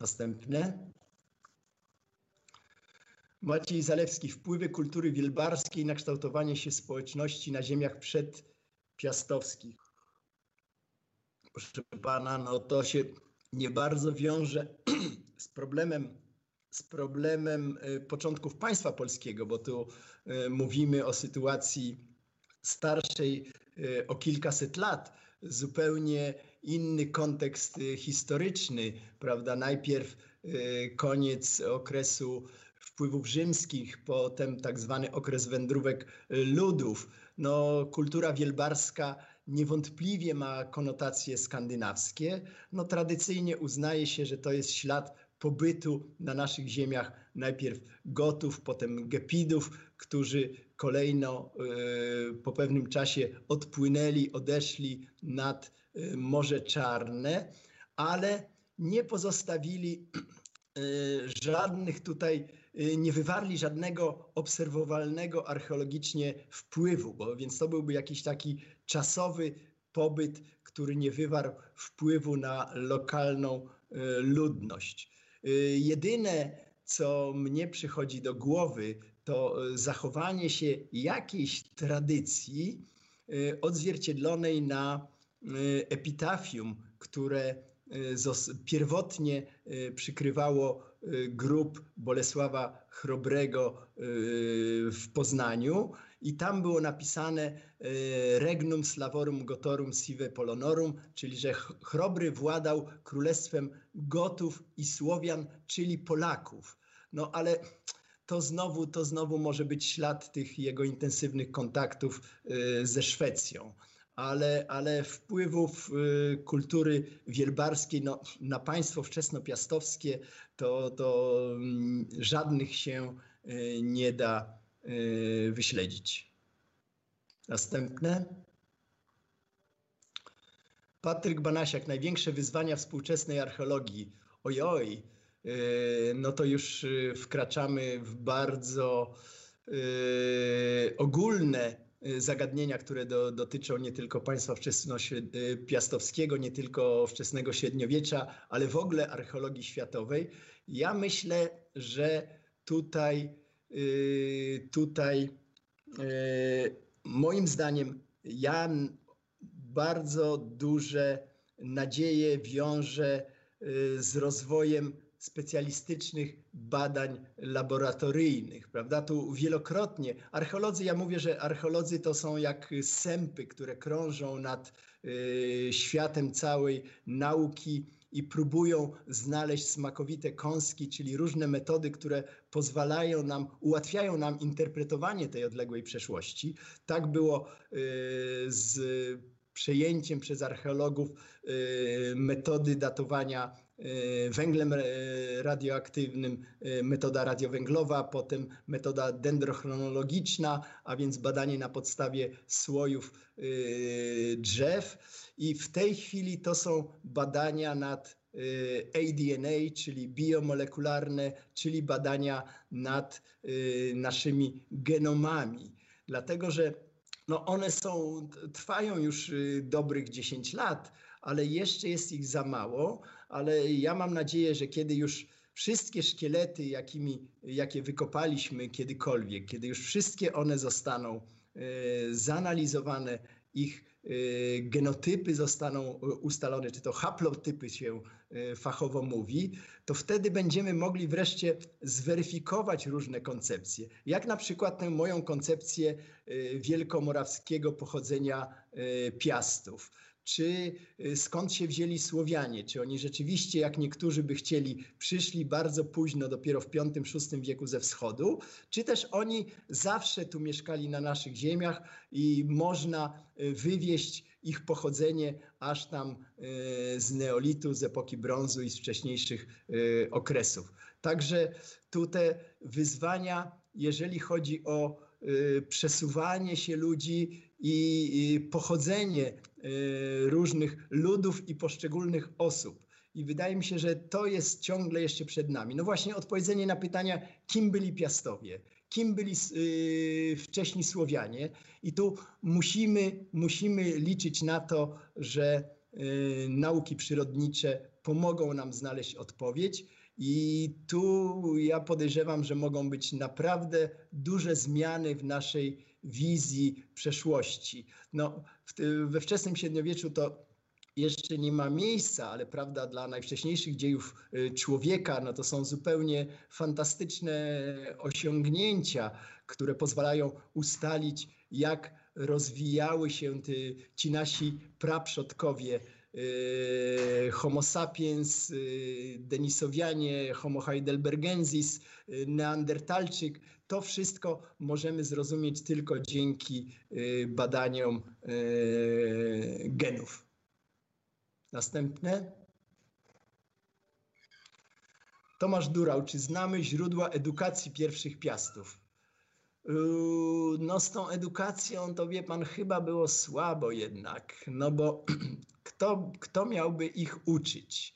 Następne. Maciej Zalewski. Wpływy kultury wielbarskiej na kształtowanie się społeczności na ziemiach przedpiastowskich. Proszę pana, no to się nie bardzo wiąże <clears throat> z problemem z problemem e, początków państwa polskiego, bo tu e, mówimy o sytuacji starszej e, o kilkaset lat, zupełnie inny kontekst historyczny, prawda? Najpierw koniec okresu wpływów rzymskich, potem tak zwany okres wędrówek ludów. No, kultura wielbarska niewątpliwie ma konotacje skandynawskie. No, tradycyjnie uznaje się, że to jest ślad pobytu na naszych ziemiach najpierw Gotów, potem Gepidów, którzy kolejno po pewnym czasie odpłynęli, odeszli nad Morze Czarne, ale nie pozostawili żadnych tutaj nie wywarli żadnego obserwowalnego archeologicznie wpływu, bo więc to byłby jakiś taki czasowy pobyt, który nie wywarł wpływu na lokalną ludność. Y, jedyne, co mnie przychodzi do głowy, to zachowanie się jakiejś tradycji odzwierciedlonej na epitafium, które pierwotnie przykrywało Y, grup Bolesława Chrobrego y, w Poznaniu i tam było napisane y, regnum slavorum gotorum sive polonorum, czyli że Chrobry władał królestwem Gotów i Słowian, czyli Polaków. No ale to znowu, to znowu może być ślad tych jego intensywnych kontaktów ze Szwecją ale, ale wpływów y, kultury wielbarskiej no, na państwo wczesnopiastowskie to, to mm, żadnych się nie da wyśledzić. Następne. Patryk Banasiak, największe wyzwania współczesnej archeologii. Ojoj, no to już wkraczamy w bardzo ogólne Y, zagadnienia, które do, dotyczą nie tylko państwa wczesnopiastowskiego, nie tylko wczesnego średniowiecza, ale w ogóle archeologii światowej. Ja myślę, że tutaj, y, tutaj y, moim zdaniem Jan bardzo duże nadzieje wiąże z rozwojem specjalistycznych badań laboratoryjnych, prawda? Tu wielokrotnie archeolodzy, ja mówię, że archeolodzy to są jak sępy, które krążą nad y, światem całej nauki i próbują znaleźć smakowite kąski, czyli różne metody, które pozwalają nam, ułatwiają nam interpretowanie tej odległej przeszłości. Tak było y, z przejęciem przez archeologów y, metody datowania węglem e, radioaktywnym, y, metoda radiowęglowa, potem metoda dendrochronologiczna, a więc badanie na podstawie słojów drzew. I w tej chwili to są badania nad ADNA, czyli biomolekularne, czyli badania nad naszymi genomami. Dlatego, że no one są, trwają już y, dobrych 10 lat, ale jeszcze jest ich za mało, ale ja mam nadzieję, że kiedy już wszystkie szkielety, jakimi, jakie wykopaliśmy kiedykolwiek, kiedy już wszystkie one zostaną y, zanalizowane, ich y, genotypy zostaną ustalone, czy to haplotypy się fachowo mówi, to wtedy będziemy mogli wreszcie zweryfikować różne koncepcje. Jak na przykład tę moją koncepcję wielkomorawskiego pochodzenia Piastów czy y, skąd się wzięli Słowianie, czy oni rzeczywiście, jak niektórzy by chcieli, przyszli bardzo późno, dopiero w V-VI wieku ze wschodu, czy też oni zawsze tu mieszkali na naszych ziemiach i można wywieść ich pochodzenie aż tam e, z neolitu, z epoki brązu i z wcześniejszych okresów. Także tu te wyzwania, jeżeli chodzi o przesuwanie się ludzi i pochodzenie różnych ludów i poszczególnych osób. I wydaje mi się, że to jest ciągle jeszcze przed nami. No właśnie odpowiedzenie na pytania, kim byli Piastowie, kim byli y, wcześni Słowianie. I tu musimy, musimy liczyć na to, że y, nauki przyrodnicze pomogą nam znaleźć odpowiedź. I tu ja podejrzewam, że mogą być naprawdę duże zmiany w naszej wizji przeszłości. No, we wczesnym średniowieczu to jeszcze nie ma miejsca, ale prawda, dla najwcześniejszych dziejów y, człowieka, no to są zupełnie fantastyczne osiągnięcia, które pozwalają ustalić, jak rozwijały się te, ci nasi praprzodkowie. Y, homo sapiens, y, Denisowianie, Homo heidelbergensis, Neandertalczyk. To wszystko możemy zrozumieć tylko dzięki badaniom genów. Następne. Tomasz Durał, czy znamy źródła edukacji pierwszych piastów? No z tą edukacją to wie pan chyba było słabo jednak, no bo <clears throat> kto, kto miałby ich uczyć?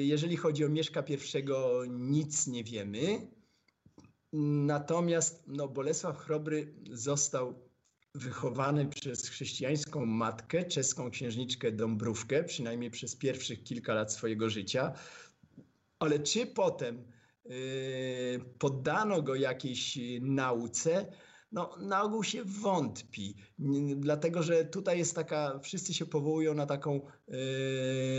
Jeżeli chodzi o Mieszka I, nic nie wiemy. Natomiast no, Bolesław Chrobry został wychowany przez chrześcijańską matkę, czeską księżniczkę Dąbrówkę, przynajmniej przez pierwszych kilka lat swojego życia. Ale czy potem yy, poddano go jakiejś nauce? No, na ogół się wątpi, dlatego że tutaj jest taka, wszyscy się powołują na taką yy,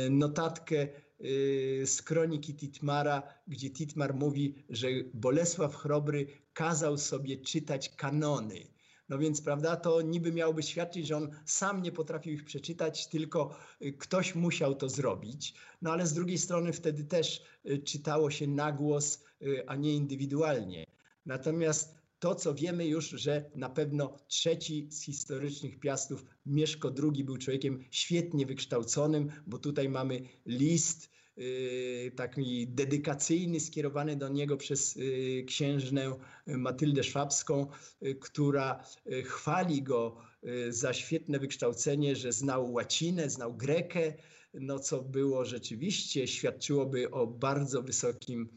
notatkę yy, z kroniki Titmara, gdzie Titmar mówi, że Bolesław Chrobry kazał sobie czytać kanony. No więc, prawda, to niby miałoby świadczyć, że on sam nie potrafił ich przeczytać, tylko y, ktoś musiał to zrobić. No ale z drugiej strony wtedy też y, czytało się na głos, y, a nie indywidualnie. Natomiast to, co wiemy już, że na pewno trzeci z historycznych piastów, Mieszko II, był człowiekiem świetnie wykształconym, bo tutaj mamy list taki dedykacyjny skierowany do niego przez y, księżnę Matyldę Szwabską, y, która chwali go za świetne wykształcenie, że znał łacinę, znał grekę, no co było rzeczywiście, świadczyłoby o bardzo wysokim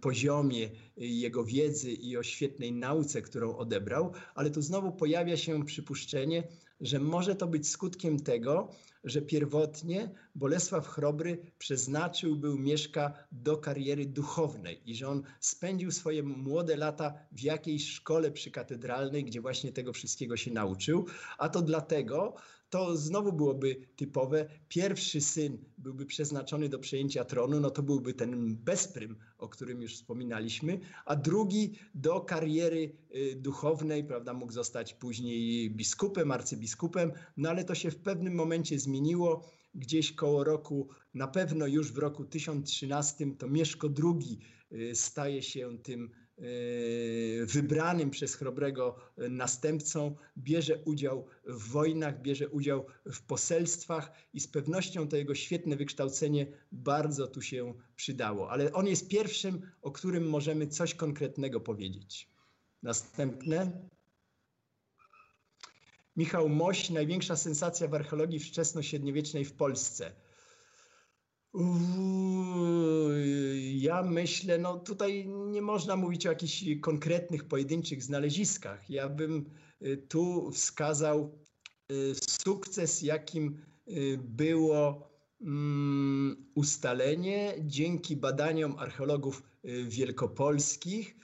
poziomie jego wiedzy i o świetnej nauce, którą odebrał, ale tu znowu pojawia się przypuszczenie, że może to być skutkiem tego, że pierwotnie Bolesław Chrobry przeznaczył był Mieszka do kariery duchownej i że on spędził swoje młode lata w jakiejś szkole przykatedralnej, gdzie właśnie tego wszystkiego się nauczył, a to dlatego, to znowu byłoby typowe. Pierwszy syn byłby przeznaczony do przejęcia tronu, no to byłby ten bezprym, o którym już wspominaliśmy, a drugi do kariery y, duchownej, prawda, mógł zostać później biskupem, arcybiskupem, no ale to się w pewnym momencie zmieniło. Gdzieś koło roku, na pewno już w roku 1013, to Mieszko II y, staje się tym wybranym przez Chrobrego następcą, bierze udział w wojnach, bierze udział w poselstwach i z pewnością to jego świetne wykształcenie bardzo tu się przydało. Ale on jest pierwszym, o którym możemy coś konkretnego powiedzieć. Następne. Michał Moś, największa sensacja w archeologii wczesno-średniowiecznej w Polsce. Ja myślę, no tutaj nie można mówić o jakichś konkretnych, pojedynczych znaleziskach. Ja bym y, tu wskazał y, sukces, jakim y, było mm, ustalenie dzięki badaniom archeologów wielkopolskich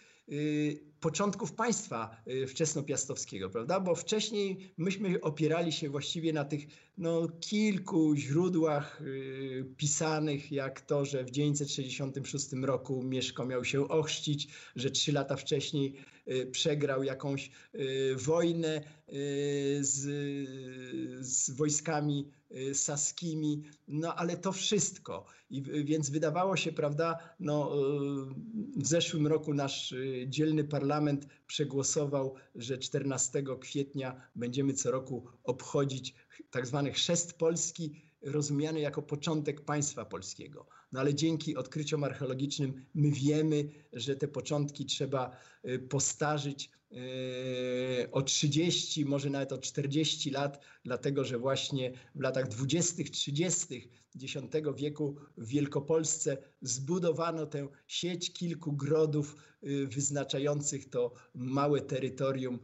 początków państwa wczesnopiastowskiego, prawda? Bo wcześniej myśmy opierali się właściwie na tych no, kilku źródłach y, pisanych, jak to, że w 966 roku Mieszko miał się ochrzcić, że trzy lata wcześniej y, przegrał jakąś y, wojnę y, z, z wojskami y, saskimi, no ale to wszystko. I, więc wydawało się, prawda, no, w zeszłym roku nasz dzielny parlament przegłosował, że 14 kwietnia będziemy co roku obchodzić tak zwany chrzest Polski, rozumiany jako początek państwa polskiego. No ale dzięki odkryciom archeologicznym my wiemy, że te początki trzeba y, postarzyć y, o 30, może nawet o 40 lat, dlatego że właśnie w latach 20., 30. X wieku w Wielkopolsce zbudowano tę sieć kilku grodów y, wyznaczających to małe terytorium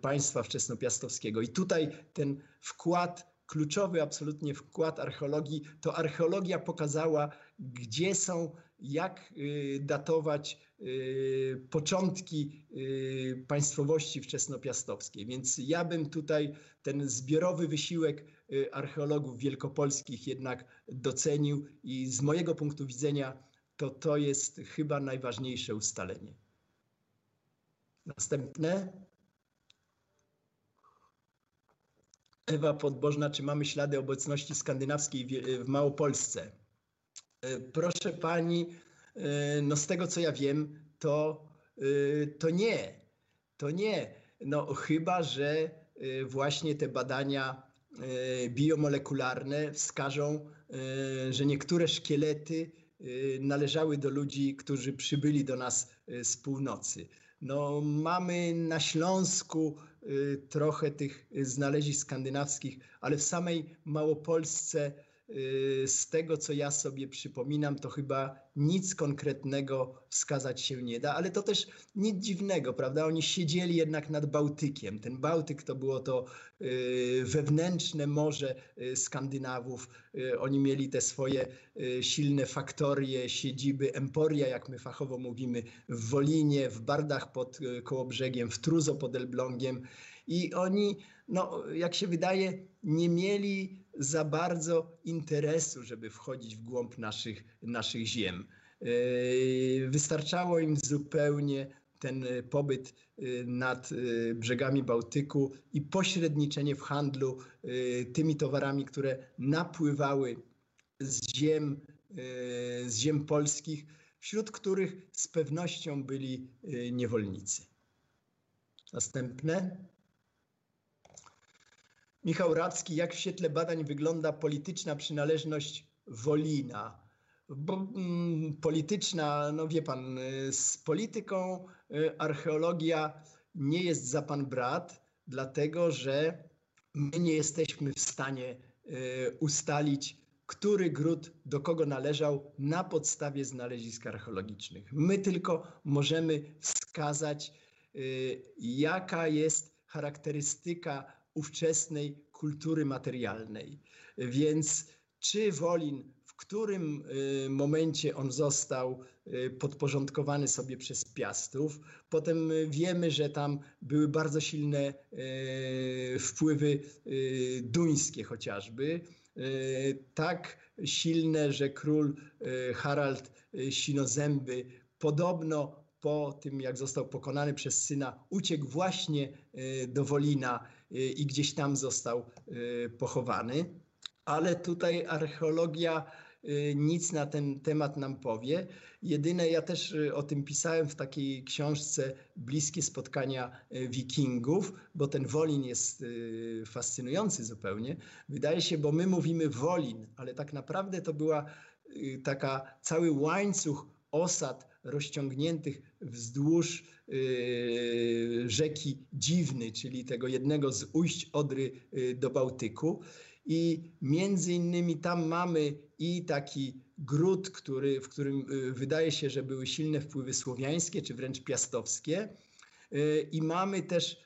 państwa wczesnopiastowskiego. I tutaj ten wkład kluczowy absolutnie wkład archeologii, to archeologia pokazała, gdzie są, jak y, datować y, początki y, państwowości wczesnopiastowskiej. Więc ja bym tutaj ten zbiorowy wysiłek archeologów wielkopolskich jednak docenił i z mojego punktu widzenia to to jest chyba najważniejsze ustalenie. Następne. Ewa Podbożna, czy mamy ślady obecności skandynawskiej w Małopolsce? E, proszę pani, e, no z tego co ja wiem, to, to nie. To nie. No chyba, że właśnie te badania biomolekularne wskażą, że niektóre szkielety należały do ludzi, którzy przybyli do nas z północy. No, mamy na Śląsku trochę tych znalezisk skandynawskich, ale w samej Małopolsce z tego, co ja sobie przypominam, to chyba nic konkretnego wskazać się nie da, ale to też nic dziwnego, prawda? Oni siedzieli jednak nad Bałtykiem. Ten Bałtyk to było to y, wewnętrzne morze y, Skandynawów. Oni mieli te swoje silne faktorie, siedziby, emporia, jak my fachowo mówimy, w Wolinie, w Bardach pod Kołobrzegiem, w Truzo pod Elblągiem. I oni, no, jak się wydaje, nie mieli za bardzo interesu, żeby wchodzić w głąb naszych, naszych ziem. E, wystarczało im zupełnie ten pobyt e, nad e, brzegami Bałtyku i pośredniczenie w handlu tymi towarami, które napływały z ziem, z ziem polskich, wśród których z pewnością byli niewolnicy. Następne. Michał Radzki, jak w świetle badań wygląda polityczna przynależność Wolina? Bo, mm, polityczna, no wie pan, y, z polityką y, archeologia nie jest za pan brat, dlatego że my nie jesteśmy w stanie y, ustalić, który gród do kogo należał na podstawie znalezisk archeologicznych. My tylko możemy wskazać, jaka jest charakterystyka ówczesnej kultury materialnej. Więc czy Wolin, w którym y, momencie on został y, podporządkowany sobie przez Piastów, potem wiemy, że tam były bardzo silne y, wpływy duńskie chociażby, tak silne, że król Harald Sinozęby podobno po tym, jak został pokonany przez syna, uciekł właśnie do Wolina. Y, i gdzieś tam został y, pochowany. Ale tutaj archeologia y, nic na ten temat nam powie. Jedyne, ja też o tym pisałem w takiej książce Bliskie spotkania wikingów, bo ten Wolin jest fascynujący zupełnie. Wydaje się, bo my mówimy Wolin, ale tak naprawdę to była taka cały łańcuch osad rozciągniętych wzdłuż y, rzeki Dziwny, czyli tego jednego z ujść Odry y, do Bałtyku. I między innymi tam mamy i taki gród, który, w którym y, wydaje się, że były silne wpływy słowiańskie czy wręcz piastowskie. I mamy też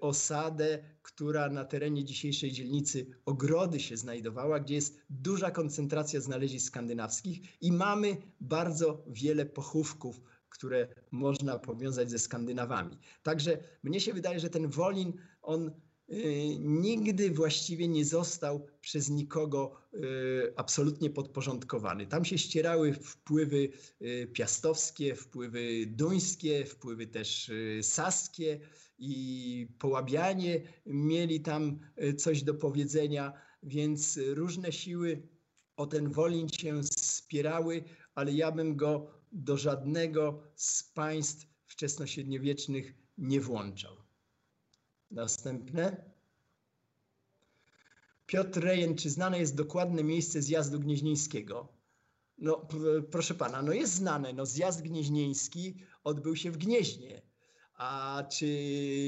osadę, która na terenie dzisiejszej dzielnicy Ogrody się znajdowała, gdzie jest duża koncentracja znalezisk skandynawskich i mamy bardzo wiele pochówków, które można powiązać ze Skandynawami. Także mnie się wydaje, że ten Wolin, on y, nigdy właściwie nie został przez nikogo y, absolutnie podporządkowany. Tam się ścierały wpływy y, piastowskie, wpływy duńskie, wpływy też saskie i połabianie mieli tam coś do powiedzenia, więc różne siły o ten Wolin się spierały, ale ja bym go do żadnego z państw wczesnośredniowiecznych nie włączał. Następne. Piotr Rejen, czy znane jest dokładne miejsce zjazdu gnieźnieńskiego? No, proszę pana, no jest znane. No, zjazd gnieźnieński odbył się w Gnieźnie. A czy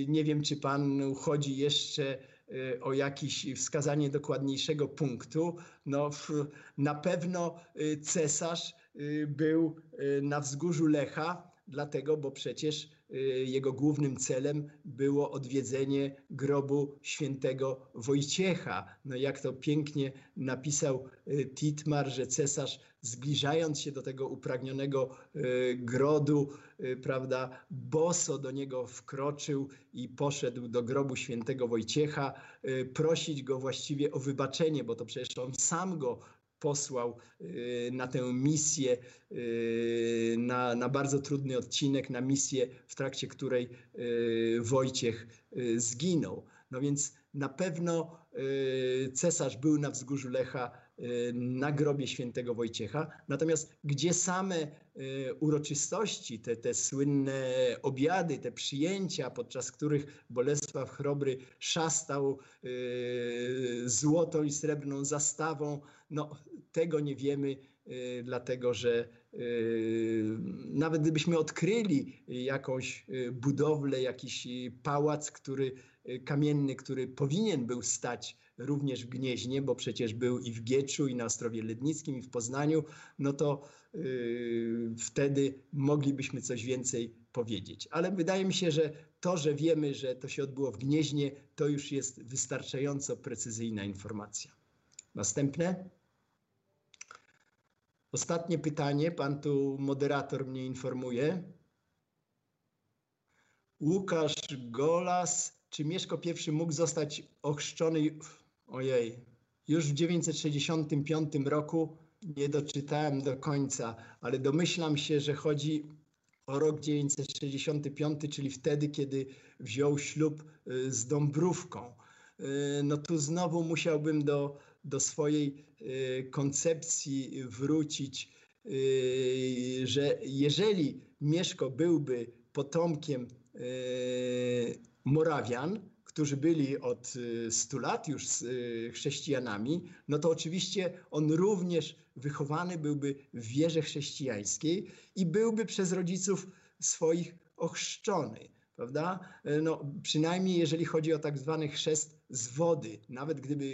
nie wiem, czy pan chodzi jeszcze y, o jakieś wskazanie dokładniejszego punktu? No, na pewno y, cesarz był y, na wzgórzu Lecha, dlatego, bo przecież y, jego głównym celem było odwiedzenie grobu świętego Wojciecha. No jak to pięknie napisał Titmar, że cesarz zbliżając się do tego upragnionego grodu, prawda, boso do niego wkroczył i poszedł do grobu świętego Wojciecha, prosić go właściwie o wybaczenie, bo to przecież on sam go posłał y, na tę misję, y, na, na bardzo trudny odcinek, na misję, w trakcie której y, Wojciech zginął. No więc na pewno cesarz był na wzgórzu Lecha na grobie świętego Wojciecha. Natomiast gdzie same uroczystości, te, te słynne obiady, te przyjęcia, podczas których Bolesław Chrobry szastał złotą i srebrną zastawą, no tego nie wiemy, dlatego że nawet gdybyśmy odkryli jakąś budowlę, jakiś pałac, który kamienny, który powinien był stać również w Gnieźnie, bo przecież był i w Gieczu, i na Ostrowie Lednickim, i w Poznaniu, no to wtedy moglibyśmy coś więcej powiedzieć. Ale wydaje mi się, że to, że wiemy, że to się odbyło w Gnieźnie, to już jest wystarczająco precyzyjna informacja. Następne. Ostatnie pytanie, pan tu moderator mnie informuje. Łukasz Golas, czy Mieszko I mógł zostać ochrzczony Ojej, już w 965 roku nie doczytałem do końca, ale domyślam się, że chodzi o rok 965, czyli wtedy, kiedy wziął ślub y, z Dąbrówką. Y, no tu znowu musiałbym do, do swojej koncepcji wrócić, że jeżeli Mieszko byłby potomkiem Morawian, którzy byli od 100 y, lat już y, chrześcijanami, no to oczywiście on również wychowany byłby w wierze chrześcijańskiej i byłby przez rodziców swoich ochrzczony, prawda? E, no, przynajmniej jeżeli chodzi o tak zwany chrzest z wody, nawet gdyby, y,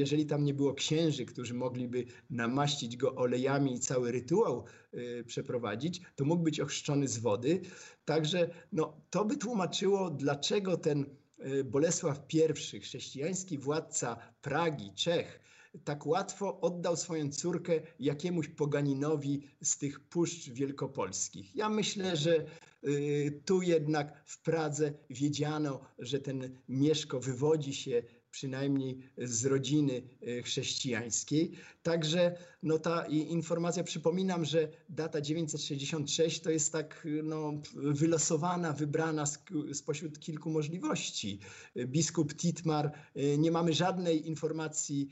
jeżeli tam nie było księży, którzy mogliby namaścić go olejami i cały rytuał y, przeprowadzić, to mógł być ochrzczony z wody. Także no, to by tłumaczyło, dlaczego ten Y, Bolesław I, chrześcijański władca Pragi, Czech, tak łatwo oddał swoją córkę jakiemuś poganinowi z tych puszcz wielkopolskich. Ja myślę, że y, tu jednak w Pradze wiedziano, że ten Mieszko wywodzi się przynajmniej z rodziny e, chrześcijańskiej. Także no, ta informacja, przypominam, że data 966 to jest tak no, wylosowana, wybrana spośród kilku możliwości. Biskup Titmar, e, nie mamy żadnej informacji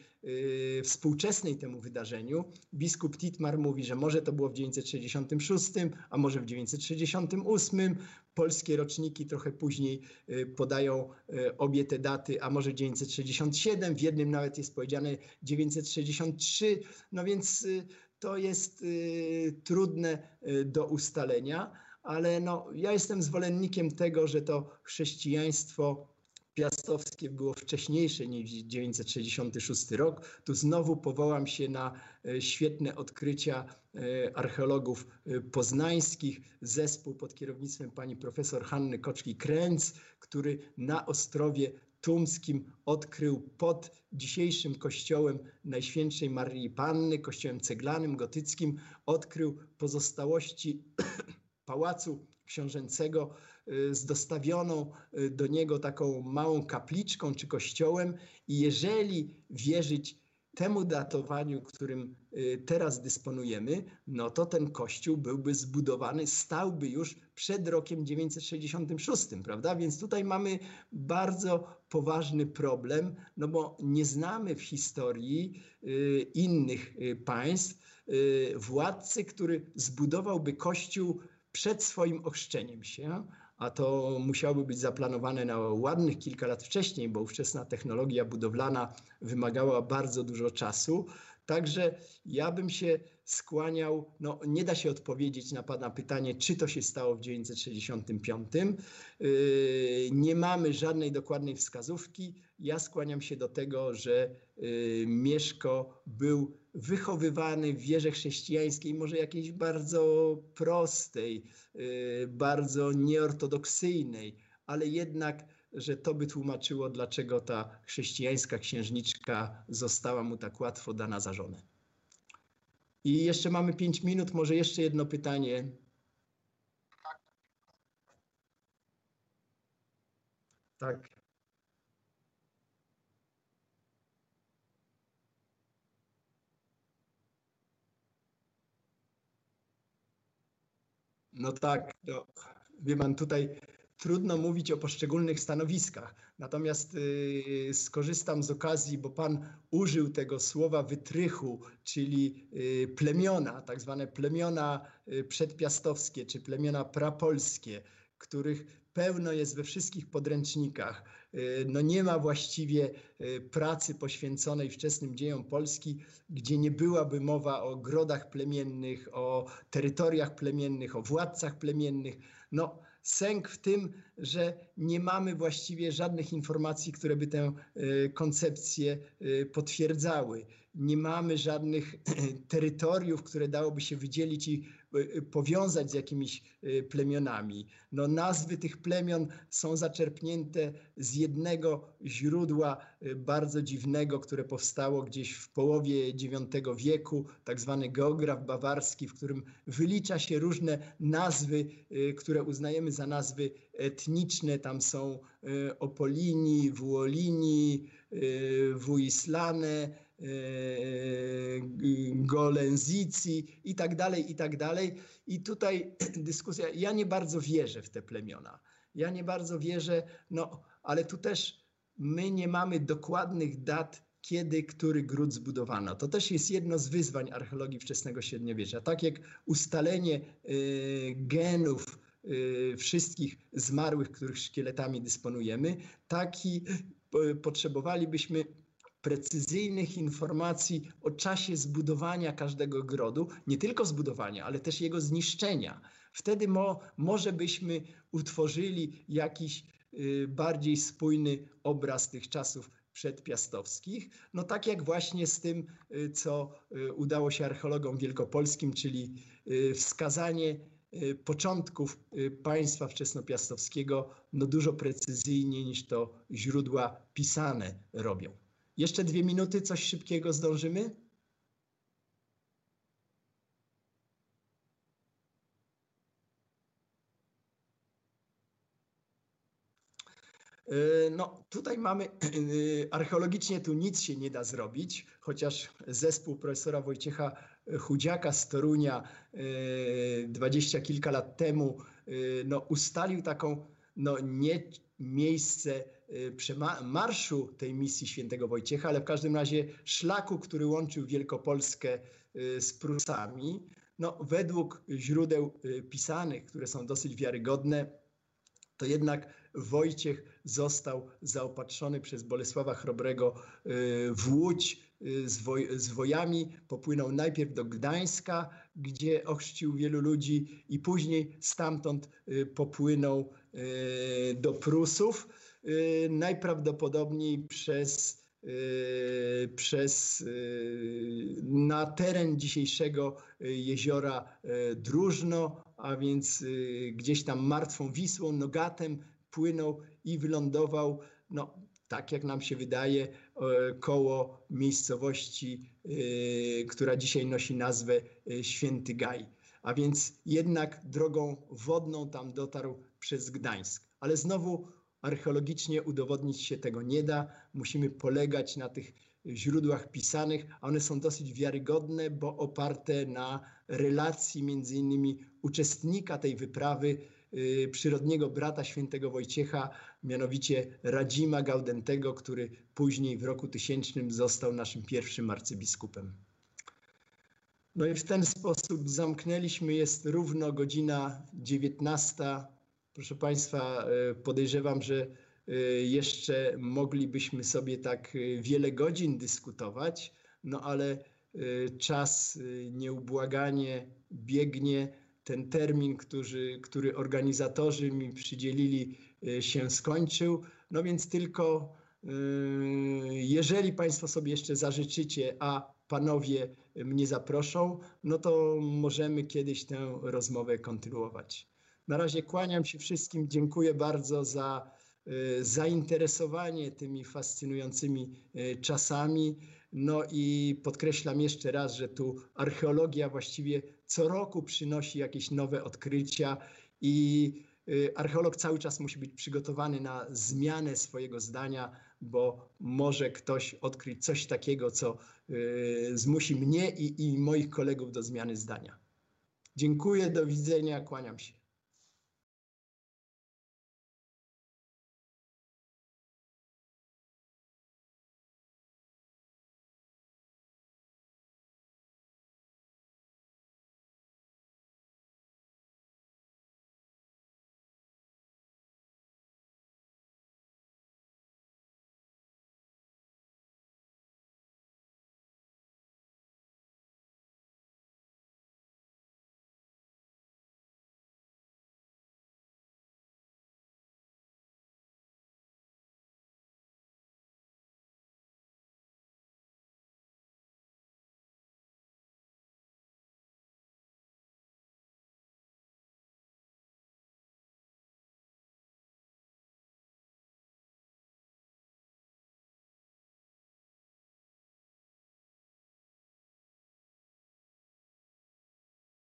e, współczesnej temu wydarzeniu. Biskup Titmar mówi, że może to było w 966, a może w 968 polskie roczniki trochę później y, podają y, obie te daty, a może 967, w jednym nawet jest powiedziane 963, no więc y, to jest trudne do ustalenia, ale no, ja jestem zwolennikiem tego, że to chrześcijaństwo piastowskie było wcześniejsze niż 966 rok. Tu znowu powołam się na e, świetne odkrycia e, archeologów e, poznańskich, zespół pod kierownictwem pani profesor Hanny Koczki-Kręc, który na Ostrowie Tumskim odkrył pod dzisiejszym kościołem Najświętszej Marii Panny, kościołem ceglanym, gotyckim, odkrył pozostałości <clears throat> pałacu książęcego y, z dostawioną y, do niego taką małą kapliczką czy kościołem i jeżeli wierzyć temu datowaniu, którym y, teraz dysponujemy, no to ten kościół byłby zbudowany, stałby już przed rokiem 966, prawda? Więc tutaj mamy bardzo poważny problem, no bo nie znamy w historii innych państw władcy, który zbudowałby kościół przed swoim ochrzczeniem się, a to musiałoby być zaplanowane na ładnych kilka lat wcześniej, bo ówczesna technologia budowlana wymagała bardzo dużo czasu. Także ja bym się skłaniał, no nie da się odpowiedzieć na Pana pytanie, czy to się stało w 1965. Yy, nie mamy żadnej dokładnej wskazówki. Ja skłaniam się do tego, że yy, Mieszko był wychowywany w wierze chrześcijańskiej, może jakiejś bardzo prostej, yy, bardzo nieortodoksyjnej, ale jednak, że to by tłumaczyło, dlaczego ta chrześcijańska księżniczka została mu tak łatwo dana za żonę. I jeszcze mamy pięć minut, może jeszcze jedno pytanie. Tak. No tak, no, wie pan, tutaj trudno mówić o poszczególnych stanowiskach. Natomiast y, skorzystam z okazji, bo Pan użył tego słowa wytrychu, czyli y, plemiona, tak zwane plemiona y, przedpiastowskie czy plemiona prapolskie, których pełno jest we wszystkich podręcznikach. No nie ma właściwie pracy poświęconej wczesnym dziejom Polski, gdzie nie byłaby mowa o grodach plemiennych, o terytoriach plemiennych, o władcach plemiennych. No, sęk w tym, że nie mamy właściwie żadnych informacji, które by tę koncepcję potwierdzały. Nie mamy żadnych <clears throat> terytoriów, które dałoby się wydzielić i Y, powiązać z jakimiś y, plemionami. No, nazwy tych plemion są zaczerpnięte z jednego źródła y, bardzo dziwnego, które powstało gdzieś w połowie IX wieku, tak zwany geograf bawarski, w którym wylicza się różne nazwy, które uznajemy za nazwy etniczne. Tam są Opolini, Wuolini, Wuislane, Golenzici i tak dalej, i tak dalej. I tutaj <clears throat> dyskusja, ja nie bardzo wierzę w te plemiona. Ja nie bardzo wierzę, no ale tu też my nie mamy dokładnych dat, kiedy który gród zbudowano. To też jest jedno z wyzwań archeologii wczesnego średniowiecza. Tak jak ustalenie y, genów y, wszystkich zmarłych, których szkieletami dysponujemy, taki y, potrzebowalibyśmy precyzyjnych informacji o czasie zbudowania każdego grodu, nie tylko zbudowania, ale też jego zniszczenia. Wtedy mo, może byśmy utworzyli jakiś y, bardziej spójny obraz tych czasów przedpiastowskich. No tak jak właśnie z tym, y, co y, udało się archeologom wielkopolskim, czyli y, wskazanie y, początków y, państwa wczesnopiastowskiego no dużo precyzyjniej niż to źródła pisane robią. Jeszcze dwie minuty, coś szybkiego zdążymy? E, no, tutaj mamy, e, archeologicznie tu nic się nie da zrobić, chociaż zespół profesora Wojciecha Chudziaka z Torunia e, dwadzieścia kilka lat temu no, ustalił taką no, nie miejsce Y, marszu tej misji świętego Wojciecha, ale w każdym razie szlaku, który łączył Wielkopolskę y, z Prusami. No, według źródeł y, pisanych, które są dosyć wiarygodne, to jednak Wojciech został zaopatrzony przez Bolesława Chrobrego w łódź z, z wojami. Popłynął najpierw do Gdańska, gdzie ochrzcił wielu ludzi i później stamtąd popłynął do Prusów. Y, najprawdopodobniej przez, y, przez y, na teren dzisiejszego jeziora Drużno, a więc gdzieś tam martwą Wisłą, Nogatem płynął i wylądował, no tak jak nam się wydaje, koło miejscowości, która dzisiaj nosi nazwę Święty Gaj. A więc jednak drogą wodną tam dotarł przez Gdańsk. Ale znowu archeologicznie udowodnić się tego nie da. Musimy polegać na tych źródłach pisanych, a one są dosyć wiarygodne, bo oparte na relacji między innymi uczestnika tej wyprawy, yy, przyrodniego brata świętego Wojciecha, mianowicie Radzima Gaudentego, który później w roku tysięcznym został naszym pierwszym arcybiskupem. No i w ten sposób zamknęliśmy, jest równo godzina 19. Proszę Państwa, e, podejrzewam, że e, jeszcze moglibyśmy sobie tak e, wiele godzin dyskutować, no ale czas nieubłaganie biegnie. Ten termin, który, który organizatorzy mi przydzielili, się skończył. No więc tylko jeżeli Państwo sobie jeszcze zażyczycie, a panowie mnie zaproszą, no to możemy kiedyś tę rozmowę kontynuować. Na razie kłaniam się wszystkim. Dziękuję bardzo za y, zainteresowanie tymi fascynującymi y, czasami. No i podkreślam jeszcze raz, że tu archeologia właściwie co roku przynosi jakieś nowe odkrycia i y, archeolog cały czas musi być przygotowany na zmianę swojego zdania, bo może ktoś odkryć coś takiego, co zmusi mnie i, i moich kolegów do zmiany zdania. Dziękuję, do widzenia, kłaniam się.